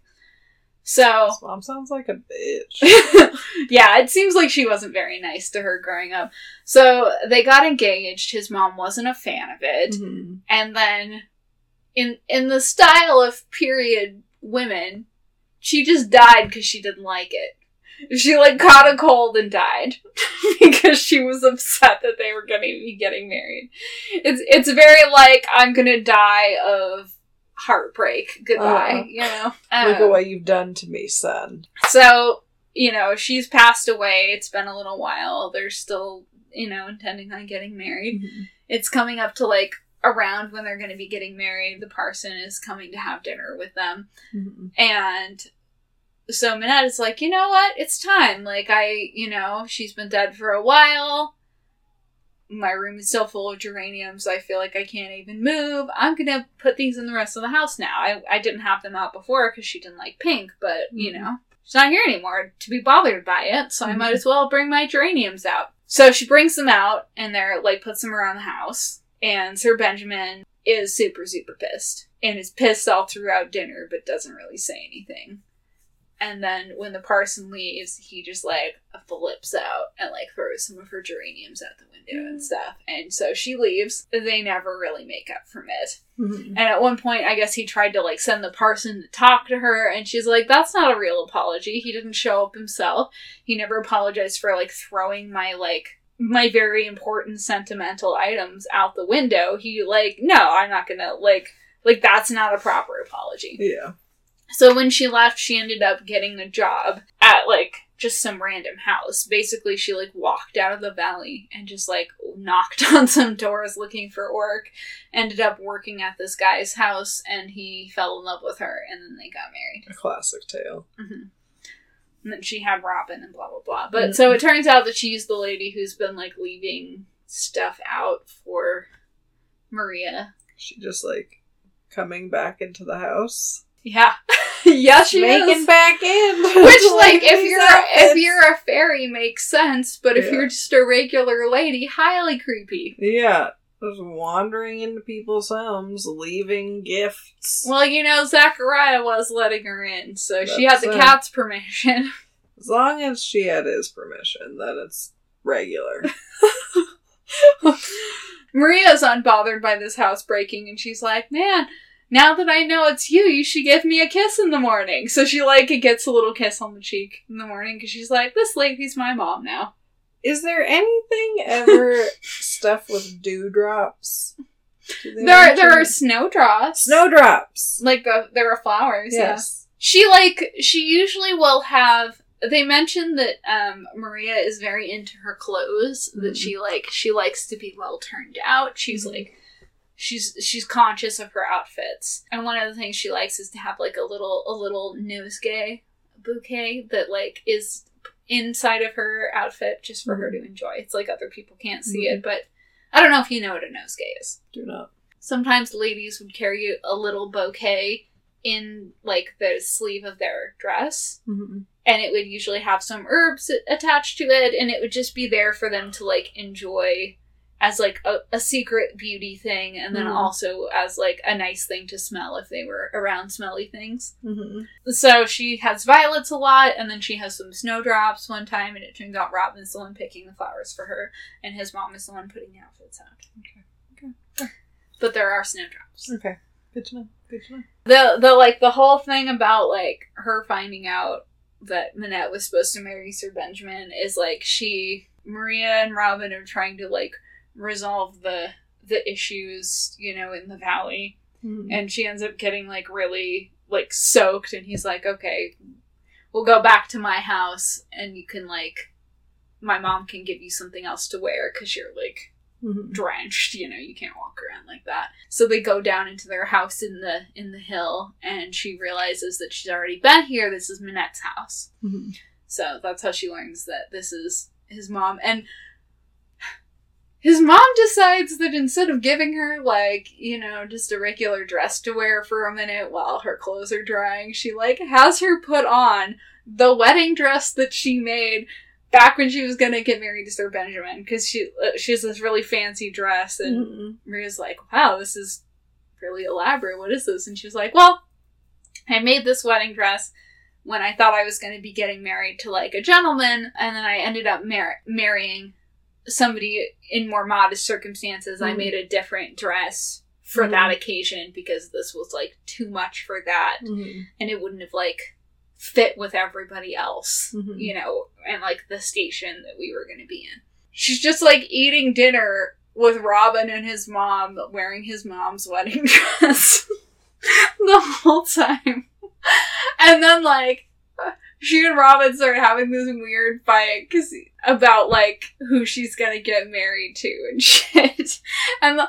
So, His mom sounds like a bitch. yeah, it seems like she wasn't very nice to her growing up. So they got engaged. His mom wasn't a fan of it Mhm. and then in in the style of period women she just died because she didn't like it she like caught a cold and died because she was upset that they were going to be getting married it's it's very like i'm gonna die of heartbreak goodbye Uh, you know Look Um, at what you've done to me, son. so, you know, she's passed away. It's been a little while. They're still, you know, intending on getting married. Mhm. It's coming up to like around when they're going to be getting married. The parson is coming to have dinner with them. Mhm. And so Minette is like, you know what? It's time. Like, I, you know, she's been dead for a while. My room is still full of geraniums. I feel like I can't even move. I'm gonna put these in the rest of the house now. I, I didn't have them out before because she didn't like pink, but, you Mhm. know. she's not here anymore to be bothered by it, so I Mhm. might as well bring my geraniums out. So she brings them out and they're like puts them around the house. And Sir Benjamin is super, super pissed. And is pissed all throughout dinner, but doesn't really say anything. And then when the parson leaves, he just like flips out and like throws some of her geraniums out the window and stuff. And so she leaves. They never really make up from it. Mhm. And at one point, I guess he tried to like send the parson to talk to her, and she's like, "That's not a real apology. He didn't show up himself. He never apologized for like throwing my like my very important sentimental items out the window. He like, no, I'm not gonna like like that's not a proper apology." Yeah. So when she left, she ended up getting a job at like just some random house. Basically, she like walked out of the valley and just like knocked on some doors looking for work. Ended up working at this guy's house and he fell in love with her and then they got married. A classic tale. Mm-hmm. And then she had Robin and blah blah blah. But mm. so it turns out that she's the lady who's been like leaving stuff out for Maria. She just like coming back into the house. Yeah. yeah, she making is. back in. Which, like, if you're outfits. if you're a fairy, makes sense. But if Yeah. you're just a regular lady, highly creepy. Yeah. Just wandering into people's homes, leaving gifts. Well, you know, Zachariah was letting her in, so she had the it. cat's permission. As long as she had his permission, then it's regular. Maria's unbothered by this housebreaking, and she's like, "Man, now that I know it's you, you should give me a kiss in the morning." So she like gets a little kiss on the cheek in the morning because she's like, "This lady's my mom now." Is there anything ever stuff with dewdrops? There, are, there are snowdrops. snowdrops. like the there are flowers. Yeah. Yes. She like she usually will have they mentioned that um Maria is very into her clothes, that Mhm. she like she likes to be well turned out. She's Mhm. like she's she's conscious of her outfits. And one of the things she likes is to have like a little a little nosegay bouquet that like is inside of her outfit just for her to enjoy. It's like other people can't see it, but I don't know if you know what a nosegay is Do not. sometimes ladies would carry a little bouquet in like the sleeve of their dress Mm-hmm. and it would usually have some herbs attached to it and it would just be there for them to like enjoy as like a, a secret beauty thing and then Mhm. also as like a nice thing to smell if they were around smelly things Mm-hmm. so she has violets a lot and then she has some snowdrops one time and it turns out robin's the one picking the flowers for her and his mom is the one putting the outfits out Okay. Okay. but there are snowdrops Okay. Good to know. Good to know. the the like the whole thing about like her finding out that Minette was supposed to marry Sir Benjamin is like she Maria and Robin are trying to like resolve the the issues, you know, in the valley. Mhm. And she ends up getting like really like soaked and he's like, Okay, we'll go back to my house and you can like my mom can give you something else to wear because you're like Mhm. drenched you know you can't walk around like that so they go down into their house in the in the hill and she realizes that she's already been here this is minette's house Mhm. so that's how she learns that this is his mom and his mom decides that instead of giving her like you know just a regular dress to wear for a minute while her clothes are drying she like has her put on the wedding dress that she made back when she was gonna get married to Sir Benjamin because she uh, she has this really fancy dress and Mhm. Maria's like, "Wow, this is really elaborate. What is this?" And she was like, "Well, I made this wedding dress when I thought I was going to be getting married to like a gentleman, and then I ended up mar- marrying somebody in more modest circumstances. I Mhm. made a different dress for Mhm. that occasion because this was like too much for that, Mhm. and it wouldn't have like fit with everybody else, Mhm. you know, and like the station that we were going to be in. She's just like eating dinner with Robin and his mom wearing his mom's wedding dress the whole time. And then like she and Robin start having this weird fight cause about like who she's gonna get married to and shit. And the,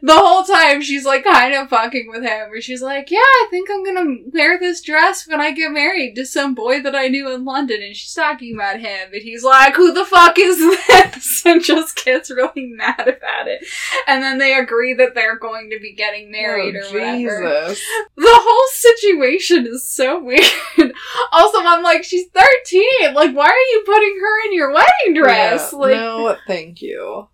the whole time she's like kind of fucking with him, where she's like, "Yeah, I think I'm gonna wear this dress when I get married to some boy that I knew in London," and she's talking about him, and he's like, "Who the fuck is this?" and just gets really mad about it, and then they agree that they're going to be getting married or oh, whatever. The whole situation is so weird. also, I'm like, she's 13. Like, why are you putting her in your wedding dress? Yeah, like, no, thank you.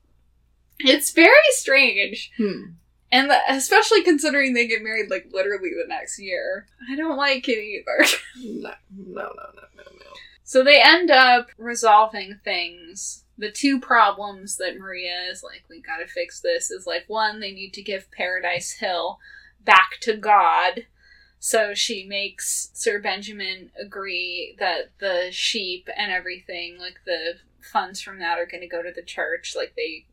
It's very strange. Hmm. And the, especially considering they get married like literally the next year. I don't like it either. No, no, no, no, no, no. so they end up resolving things. The two problems that Maria is like, we gotta fix this is like, one, they need to give Paradise Hill back to God. So she makes Sir Benjamin agree that the sheep and everything, like the funds from that, are going to go to the church, like they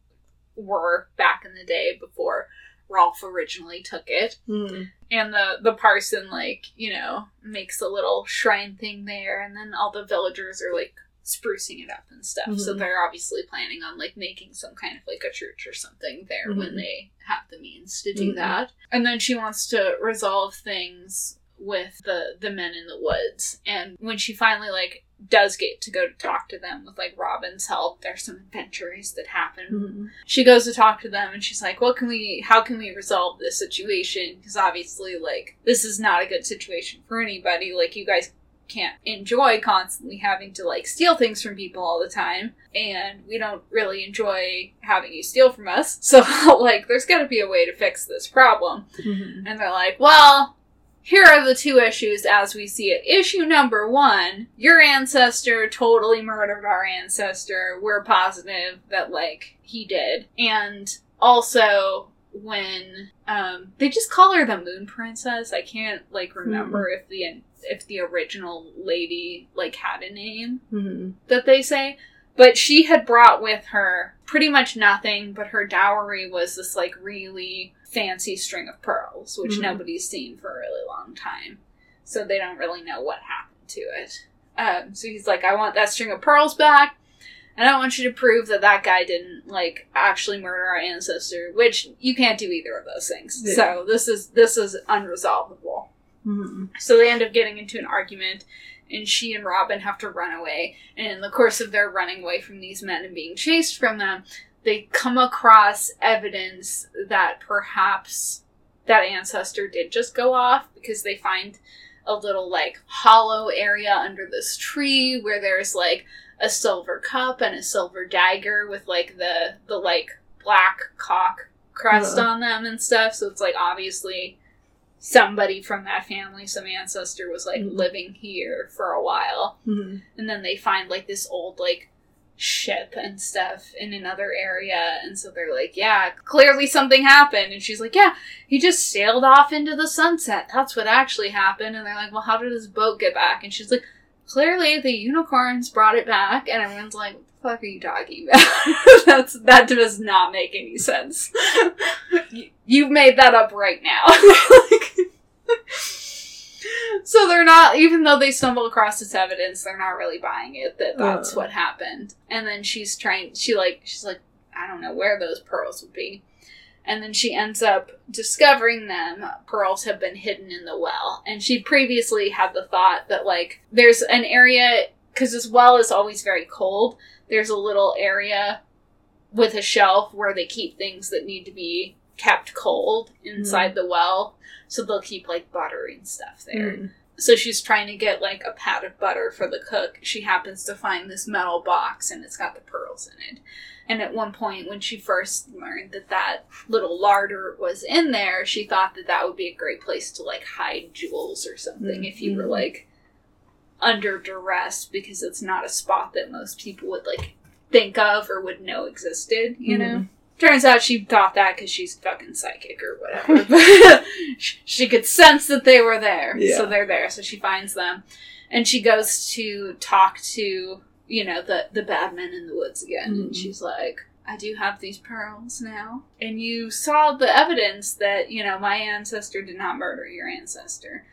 were back in the day before Wrolf originally took it Hmm. and the the parson like you know makes a little shrine thing there and then all the villagers are like sprucing it up and stuff so Mhm. they're obviously planning on like making some kind of like a church or something there when Mhm. they have the means to do Mhm. that and then she wants to resolve things with the the men in the woods. And when she finally like does get to go to talk to them with like robin's help there's some adventures that happen. Hmm. she goes to talk to them and she's like what can we how can we resolve this situation? Because obviously like this is not a good situation for anybody. Like you guys can't enjoy constantly having to like steal things from people all the time. And we don't really enjoy having you steal from us. So like there's got to be a way to fix this problem. Hmm. and they're like, well, here are the two issues as we see it. Issue number one, your ancestor totally murdered our ancestor. We're positive that, like, he did. And also, when, um, they just call her the Moon Princess. I can't, like, remember if the, if the original lady, like, had a name Hmm. that they say. But she had brought with her pretty much nothing, but her dowry was this like really fancy string of pearls, which Mhm. nobody's seen for a really long time. So they don't really know what happened to it. Um, so he's like, I want that string of pearls back. And I want you to prove that that guy didn't like actually murder our ancestor, which you can't do either of those things. Yeah. So this is this is unresolvable. Hmm. So they end up getting into an argument, and she and Robin have to run away. And in the course of their running away from these men and being chased from them, they come across evidence that perhaps that ancestor did just go off because they find a little like hollow area under this tree where there's like a silver cup and a silver dagger with like the the like black cock crest on them and stuff so it's like obviously somebody from that family some ancestor was like Mhm. living here for a while Hmm. and then they find like this old like ship and stuff in another area and so they're like yeah clearly something happened. And she's like yeah he just sailed off into the sunset. That's what actually happened. And they're like well how did his boat get back? And she's like clearly the unicorns brought it back. And everyone's like what fuck are you talking about? That's that does not make any sense. You, you've made that up right now so they're not even though they stumble across this evidence they're not really buying it that that's Uh. what happened. And then she's trying she like she's like i don't know where those pearls would be. And then she ends up discovering them. Pearls have been hidden in the well. And she previously had the thought that like there's an area because this well is always very cold there's a little area with a shelf where they keep things that need to be kept cold inside the well so they'll keep like butter and stuff there Hmm. so she's trying to get like a pat of butter for the cook. She happens to find this metal box and it's got the pearls in it. And at one point, when she first learned that that little larder was in there, she thought that that would be a great place to like hide jewels or something if you were Mhm. like under duress because it's not a spot that most people would like think of or would know existed, you know? Turns out she thought that because she's fucking psychic or whatever. She- could sense that they were there. Yeah. So they're there. So she finds them. And she goes to talk to, you know, the, the bad men in the woods again. And Mhm. she's like, I do have these pearls now. And you saw the evidence that, you know, my ancestor did not murder your ancestor.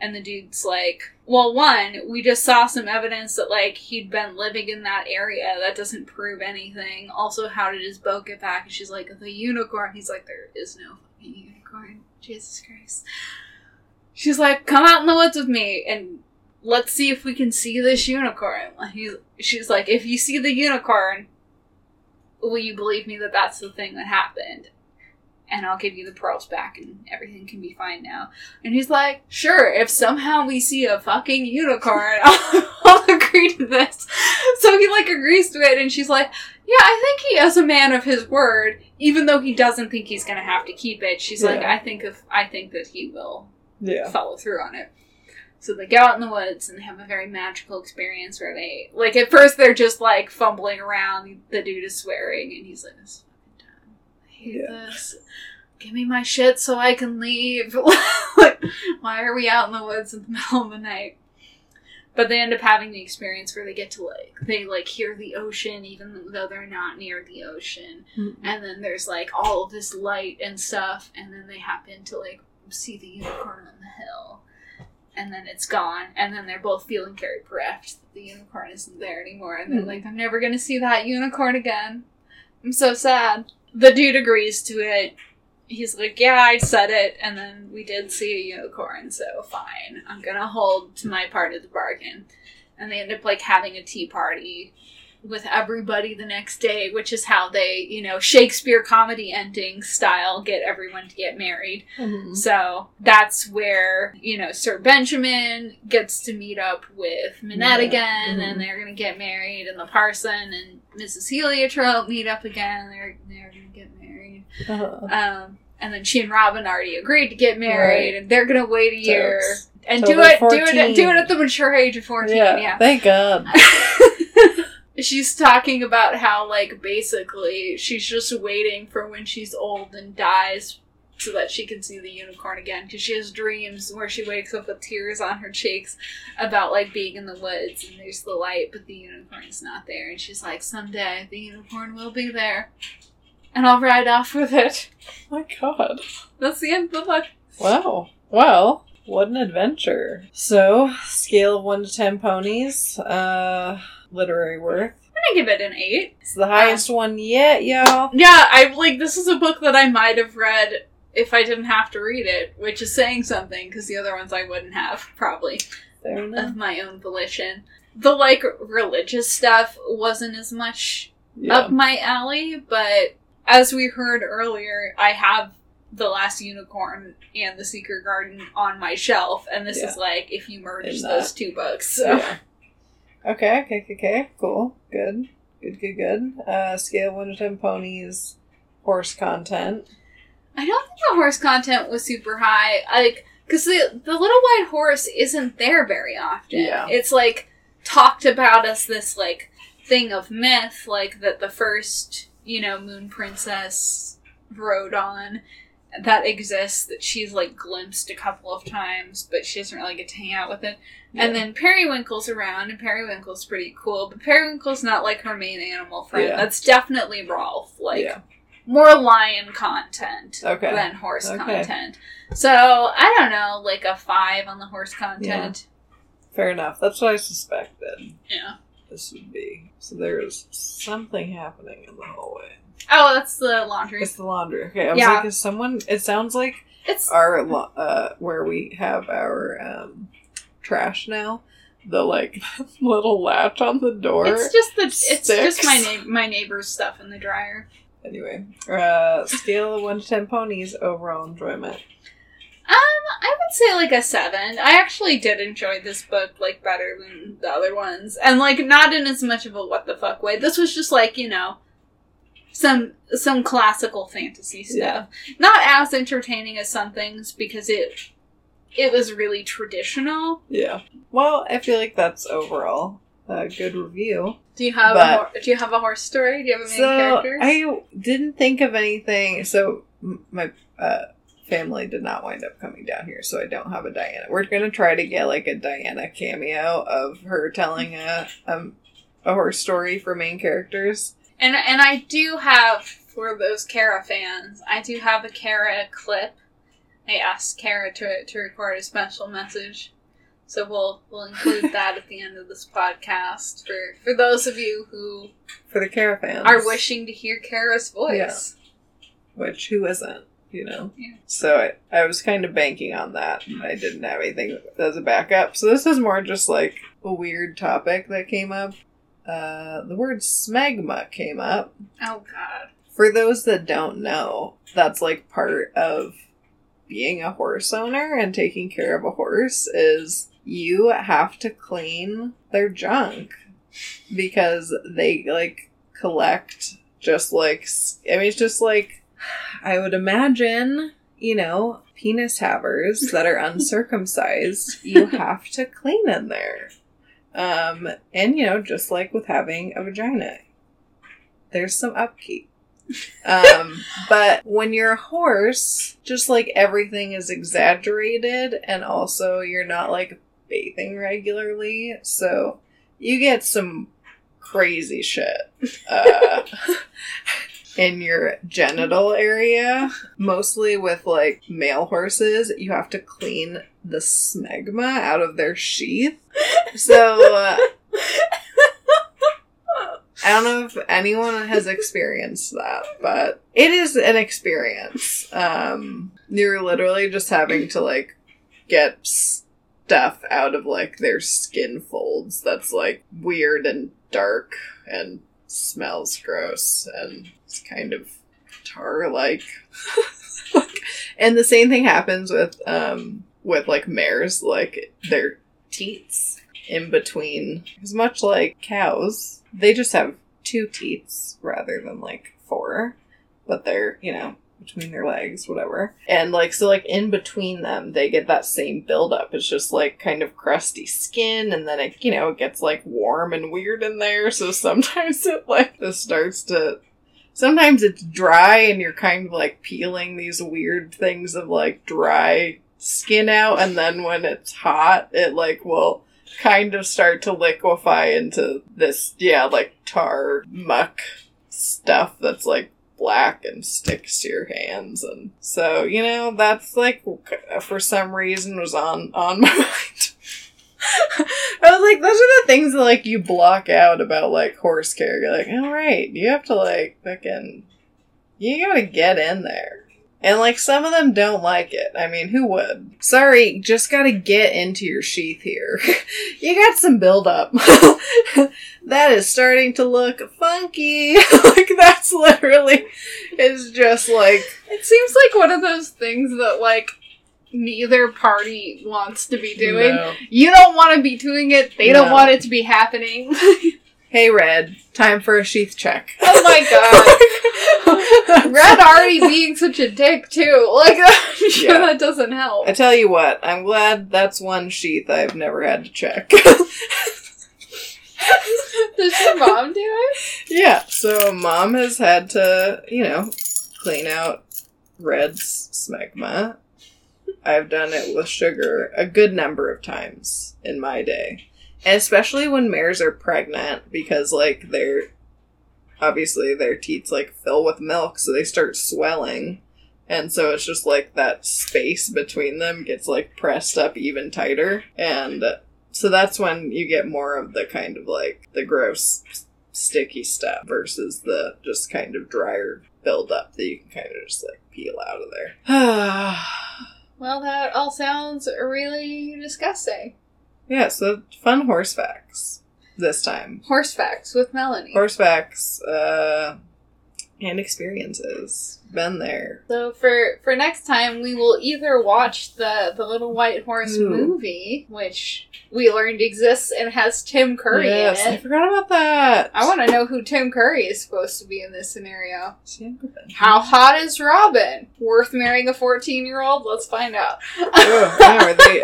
And the dude's like, well, one, we just saw some evidence that, like, he'd been living in that area. That doesn't prove anything. Also, how did his boat get back? And she's like, the unicorn. He's like, there is no fucking unicorn. Jesus Christ. She's like, come out in the woods with me and let's see if we can see this unicorn. He's, she's like, if you see the unicorn, will you believe me that that's the thing that happened? And I'll give you the pearls back and everything can be fine now. And he's like, sure, if somehow we see a fucking unicorn, I'll, I'll agree to this. So he like agrees to it and she's like, yeah, I think he is a man of his word, even though he doesn't think he's gonna have to keep it. She's like, I think if, I think that he will Yeah. follow through on it. So they go out in the woods and they have a very magical experience where they like at first they're just like fumbling around. The dude is swearing and he's like, "This is fucking dumb. I hate Yeah. this. Give me my shit so I can leave." like, why are we out in the woods in the middle of the night? But they end up having the experience where they get to like they like hear the ocean even though they're not near the ocean and then there's like all of this light and stuff and then they happen to like see the unicorn on the hill and then it's gone and then they're both feeling very bereft that the unicorn isn't there anymore and they're Mhm. like i'm never gonna see that unicorn again i'm so sad the dude agrees to it. He's like yeah i said it and then we did see a unicorn so fine. I'm gonna hold to my part of the bargain. And they end up like having a tea party with everybody the next day, which is how they, you know, Shakespeare comedy ending style get everyone to get married. Mhm. So that's where, you know, Sir Benjamin gets to meet up with Minette Yeah. again Mhm. and they're gonna get married and the parson and Mrs. Heliotrope meet up again, they're they're gonna get married. Uh-huh. Um and then she and Robin already agreed to get married Right. and they're gonna wait a year. Jokes. And Till do it, do it, do it at the mature age of fourteen. Yeah. yeah. Thank God. she's talking about how like basically she's just waiting for when she's old and dies so that she can see the unicorn again because she has dreams where she wakes up with tears on her cheeks about like being in the woods and there's the light but the unicorn's not there and she's like someday the unicorn will be there and I'll ride off with it. My God. That's the end of the book. Wow. Well, what an adventure. So, scale of 1 to 10 ponies. Uh, literary worth. I'm gonna give it an eight. It's the highest um, one yet, y'all. Yeah, I like this is a book that I might have read if I didn't have to read it, which is saying something because the other ones I wouldn't have probably Fair enough. of my own volition. The like religious stuff wasn't as much Yeah. up my alley, but as we heard earlier, I have the last unicorn and the secret garden on my shelf, and this is like if you merge those two books. So Yeah. Okay, okay, okay. Cool. Good. Good, good, good. Uh, scale 1 to 10 ponies. Horse content. I don't think the horse content was super high. Like, because the the little white horse isn't there very often. Yeah. It's like talked about as this like thing of myth, like that the first you know moon princess rode on that exists that she's like glimpsed a couple of times, but she doesn't really get to hang out with it. And then Periwinkle's around, and Periwinkle's pretty cool, but Periwinkle's not like her main animal friend. Yeah. That's definitely Wrolf. Like yeah. more lion content Okay. than horse Okay. content. So I don't know, like a five on the horse content. Fair enough. That's what I suspected Yeah. this would be. So there's something happening in the hallway. Oh, that's the laundry. It's the laundry. Okay, I was Yeah. like, is someone? It sounds like It's our uh where we have our um trash now. The like little latch on the door. it's just the it's just my na- my neighbor's stuff in the dryer. Anyway, uh, scale of one to ten ponies. Overall enjoyment. Um, I would say like a seven. I actually did enjoy this book like better than the other ones, and like not in as much of a what the fuck way. This was just like you know some some classical fantasy stuff. Not as entertaining as some things because it it was really traditional. Yeah. Well, I feel like that's overall a good review. Do you have But- a hor- do you have a horse story? Do you have a main so characters? I didn't think of anything. So my uh, family did not wind up coming down here, so I don't have a Diana. We're gonna try to get like a Diana cameo of her telling a um, a horse story for main characters. And and I do have for those Kara fans, I do have a Kara clip I asked Kara to, to record a special message. So we'll we'll include that at the end of this podcast for for those of you who For the caravans. are wishing to hear Kara's voice. Yeah. Which, who isn't? You know? Yeah. So I, I was kind of banking on that. I didn't have anything as a backup. So this is more just like a weird topic that came up. Uh, the word smegma came up. Oh god. For those that don't know, that's like part of being a horse owner and taking care of a horse is you have to clean their junk because they like collect just like I mean it's just like I would imagine, you know, penis havers that are uncircumcised, you have to clean in there. Um and you know, just like with having a vagina, there's some upkeep. Um, but when you're a horse, just like everything is exaggerated, and also you're not like bathing regularly, so you get some crazy shit uh, in your genital area. Mostly with like male horses, you have to clean the smegma out of their sheath. So. Uh, I don't know if anyone has experienced that, but it is an experience. Um, you're literally just having to like get stuff out of like their skin folds that's like weird and dark and smells gross and it's kind of tar like. and the same thing happens with um with like mares, like their teats in between. As much like cows, they just have two teats rather than like four, but they're, you know, between their legs, whatever. And like, so like in between them, they get that same buildup. It's just like kind of crusty skin, and then it, you know, it gets like warm and weird in there. So sometimes it like just starts to. Sometimes it's dry, and you're kind of like peeling these weird things of like dry skin out, and then when it's hot, it like will kind of start to liquefy into this, yeah, like tar muck stuff that's like black and sticks to your hands. And so you know that's like for some reason was on on my mind. I was like those are the things that like you block out about like horse care. You're like all right you have to like fucking you gotta get in there and like some of them don't like it. I mean, who would? Sorry, just gotta get into your sheath here. you got some buildup. that is starting to look funky. like that's literally is just like It seems like one of those things that like neither party wants to be doing. no. You don't want to be doing it. They don't want it to be happening. Hey Red, time for a sheath check. oh my god. Red already being such a dick too. Like I'm sure Yeah. that doesn't help. I tell you what, I'm glad that's one sheath I've never had to check. Does your mom do it? Yeah, so mom has had to, you know, clean out Red's smegma. I've done it with sugar a good number of times in my day. Especially when mares are pregnant because like they're obviously their teats like fill with milk so they start swelling. And so it's just like that space between them gets like pressed up even tighter and so that's when you get more of the kind of like the gross sticky stuff versus the just kind of drier buildup that you can kind of just like peel out of there. Well, that all sounds really disgusting. Yeah, so fun horse facts this time. Horse facts with Melanie. Horse facts, uh, and experiences. Been there. So for for next time, we will either watch the the Little White Horse Ooh. movie, which we learned exists and has Tim Curry yes, in I forgot about that. I want to know who Tim Curry is supposed to be in this scenario. How hot is Robin? Worth marrying a fourteen year old? Let's find out. Oh, yeah,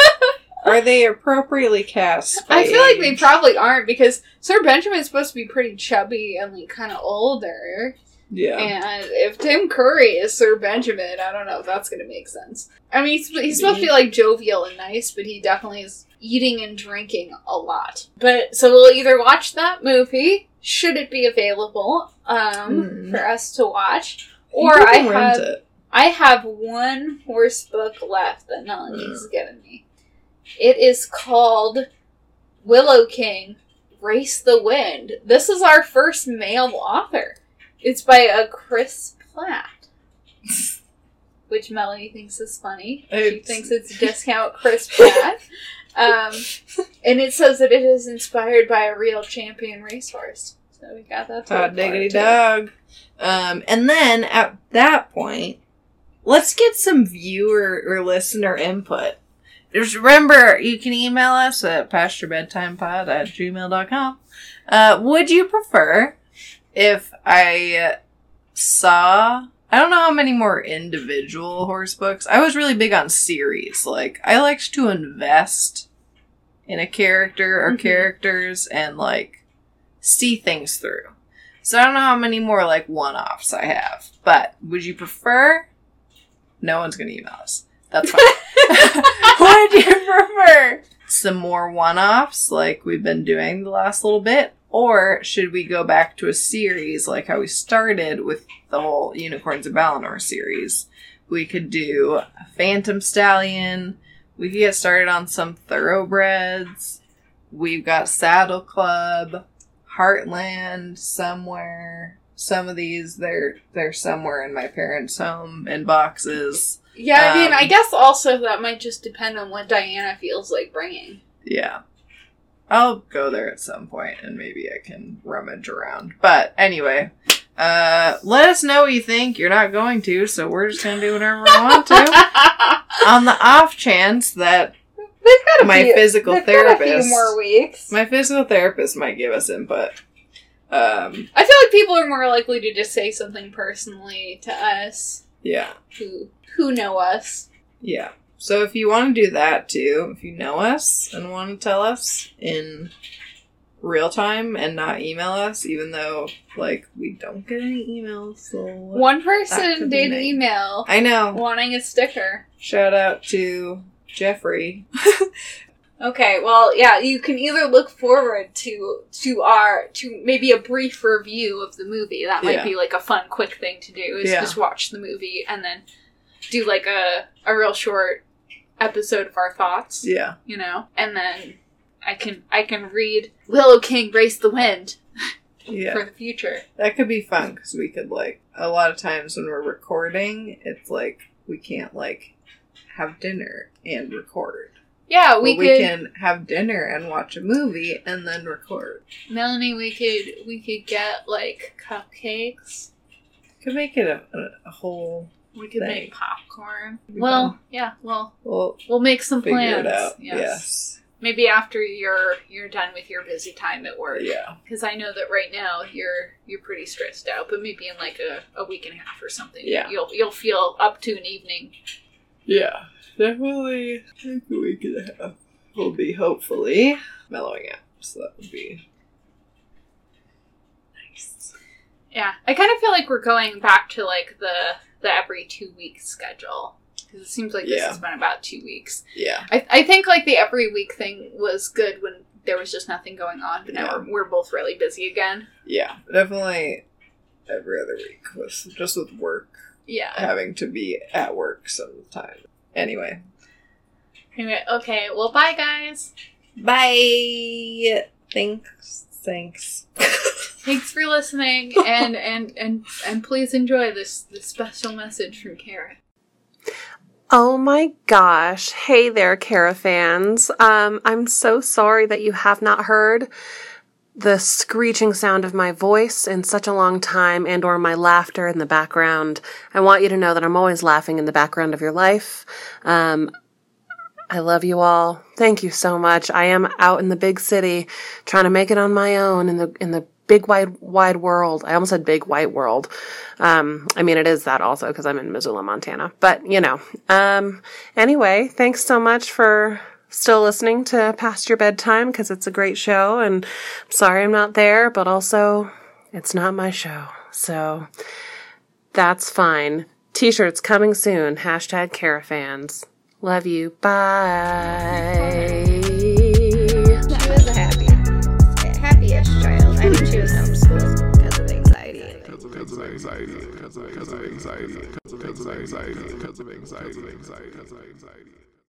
are they appropriately cast? I feel like they probably aren't because Sir Benjamin's supposed to be pretty chubby and like kind of older. Yeah. And if Tim Curry is Sir Benjamin, I don't know if that's going to make sense. I mean, he's, he's supposed to be like jovial and nice, but he definitely is eating and drinking a lot. But so we'll either watch that movie, should it be available um, Mhm. for us to watch, or I have it. I have one horse book left that Melanie's given me. It is called Willow King Race the Wind. This is our first male author. It's by a Chris Platt. Which Melanie thinks is funny. She thinks it's discount Chris Pratt. Um, and it says that it is inspired by a real champion racehorse. So we got that. Hot diggity dog. Um, and then at that point, let's get some viewer or listener input. Just remember, you can email us at pasturebedtimepod at gmail.com. Uh, would you prefer if I saw, I don't know how many more individual horse books. I was really big on series. Like, I liked to invest in a character or Mhm. characters and, like, see things through. So I don't know how many more, like, one offs I have. But would you prefer? No one's going to email us. That's fine. would you prefer some more one offs like we've been doing the last little bit? Or should we go back to a series like how we started with the whole Unicorns of Balinor series? We could do a Phantom Stallion. We could get started on some thoroughbreds. We've got Saddle Club, Heartland somewhere. Some of these they're they're somewhere in my parents' home in boxes. Yeah, I mean, Um, I guess also that might just depend on what Diana feels like bringing. Yeah. I'll go there at some point and maybe I can rummage around. But anyway, uh, let us know what you think. You're not going to, so we're just gonna do whatever we want to. On the off chance that They've got a my few, physical they've got a therapist, few more weeks. my physical therapist might give us input. Um, I feel like people are more likely to just say something personally to us yeah, who who know us. yeah. So if you want to do that too, if you know us and want to tell us in real time and not email us, even though like we don't get any emails. So One person did email I know. wanting a sticker. Shout out to Jeffrey. Okay, well, yeah, you can either look forward to to our to maybe a brief review of the movie. That might Yeah. be like a fun, quick thing to do. Is Yeah. just watch the movie and then do like a a real short episode of our thoughts. Yeah. You know, and then I can I can read Willow King Race the Wind Yeah. for the future. That could be fun because we could like a lot of times when we're recording, it's like we can't like have dinner and record. Yeah, we we could can have dinner and watch a movie and then record. Melanie. We could we could get like cupcakes. Could make it a, a, whole. We could Thing. make popcorn. Well, yeah. Well, We'll we'll make some plans. it out. Yes. Yes. Maybe after you're you're done with your busy time at work. Yeah. Because I know that right now you're you're pretty stressed out, but maybe in like a, a week and a half or something, Yeah. you'll you'll feel up to an evening. Yeah. Definitely. I think a week and a half will be hopefully mellowing out. So that would be nice. Yeah, I kind of feel like we're going back to like the the every two week schedule because it seems like this Yeah. has been about two weeks. Yeah. I I think like the every week thing was good when there was just nothing going on, but now we're, we're both really busy again. Yeah. Definitely every other week was just with work Yeah. having to be at work some time. Anyway. Anyway, okay. Well, bye guys. Bye. Thanks. Thanks. Thanks for listening, and and and and please enjoy this this special message from Kara. Oh my gosh. Hey there, Kara fans. Um, I'm so sorry that you have not heard the screeching sound of my voice in such a long time and or my laughter in the background. I want you to know that I'm always laughing in the background of your life. Um, I love you all. Thank you so much. I am out in the big city trying to make it on my own in the in the big wide wide world. I almost said big white world. Um, I mean it is that also because I'm in Missoula, Montana. But you know. Um, anyway, thanks so much for still listening to Past Your Bedtime because it's a great show. And I'm sorry I'm not there, but also it's not my show, so that's fine. T-shirts coming soon. Hashtag Carafans. Love you. Bye. She was a happy, happiest child. I think she was homeschooled because of anxiety. Because of anxiety, because of because of anxiety, because of anxiety, because of anxiety, because of anxiety, because of anxiety.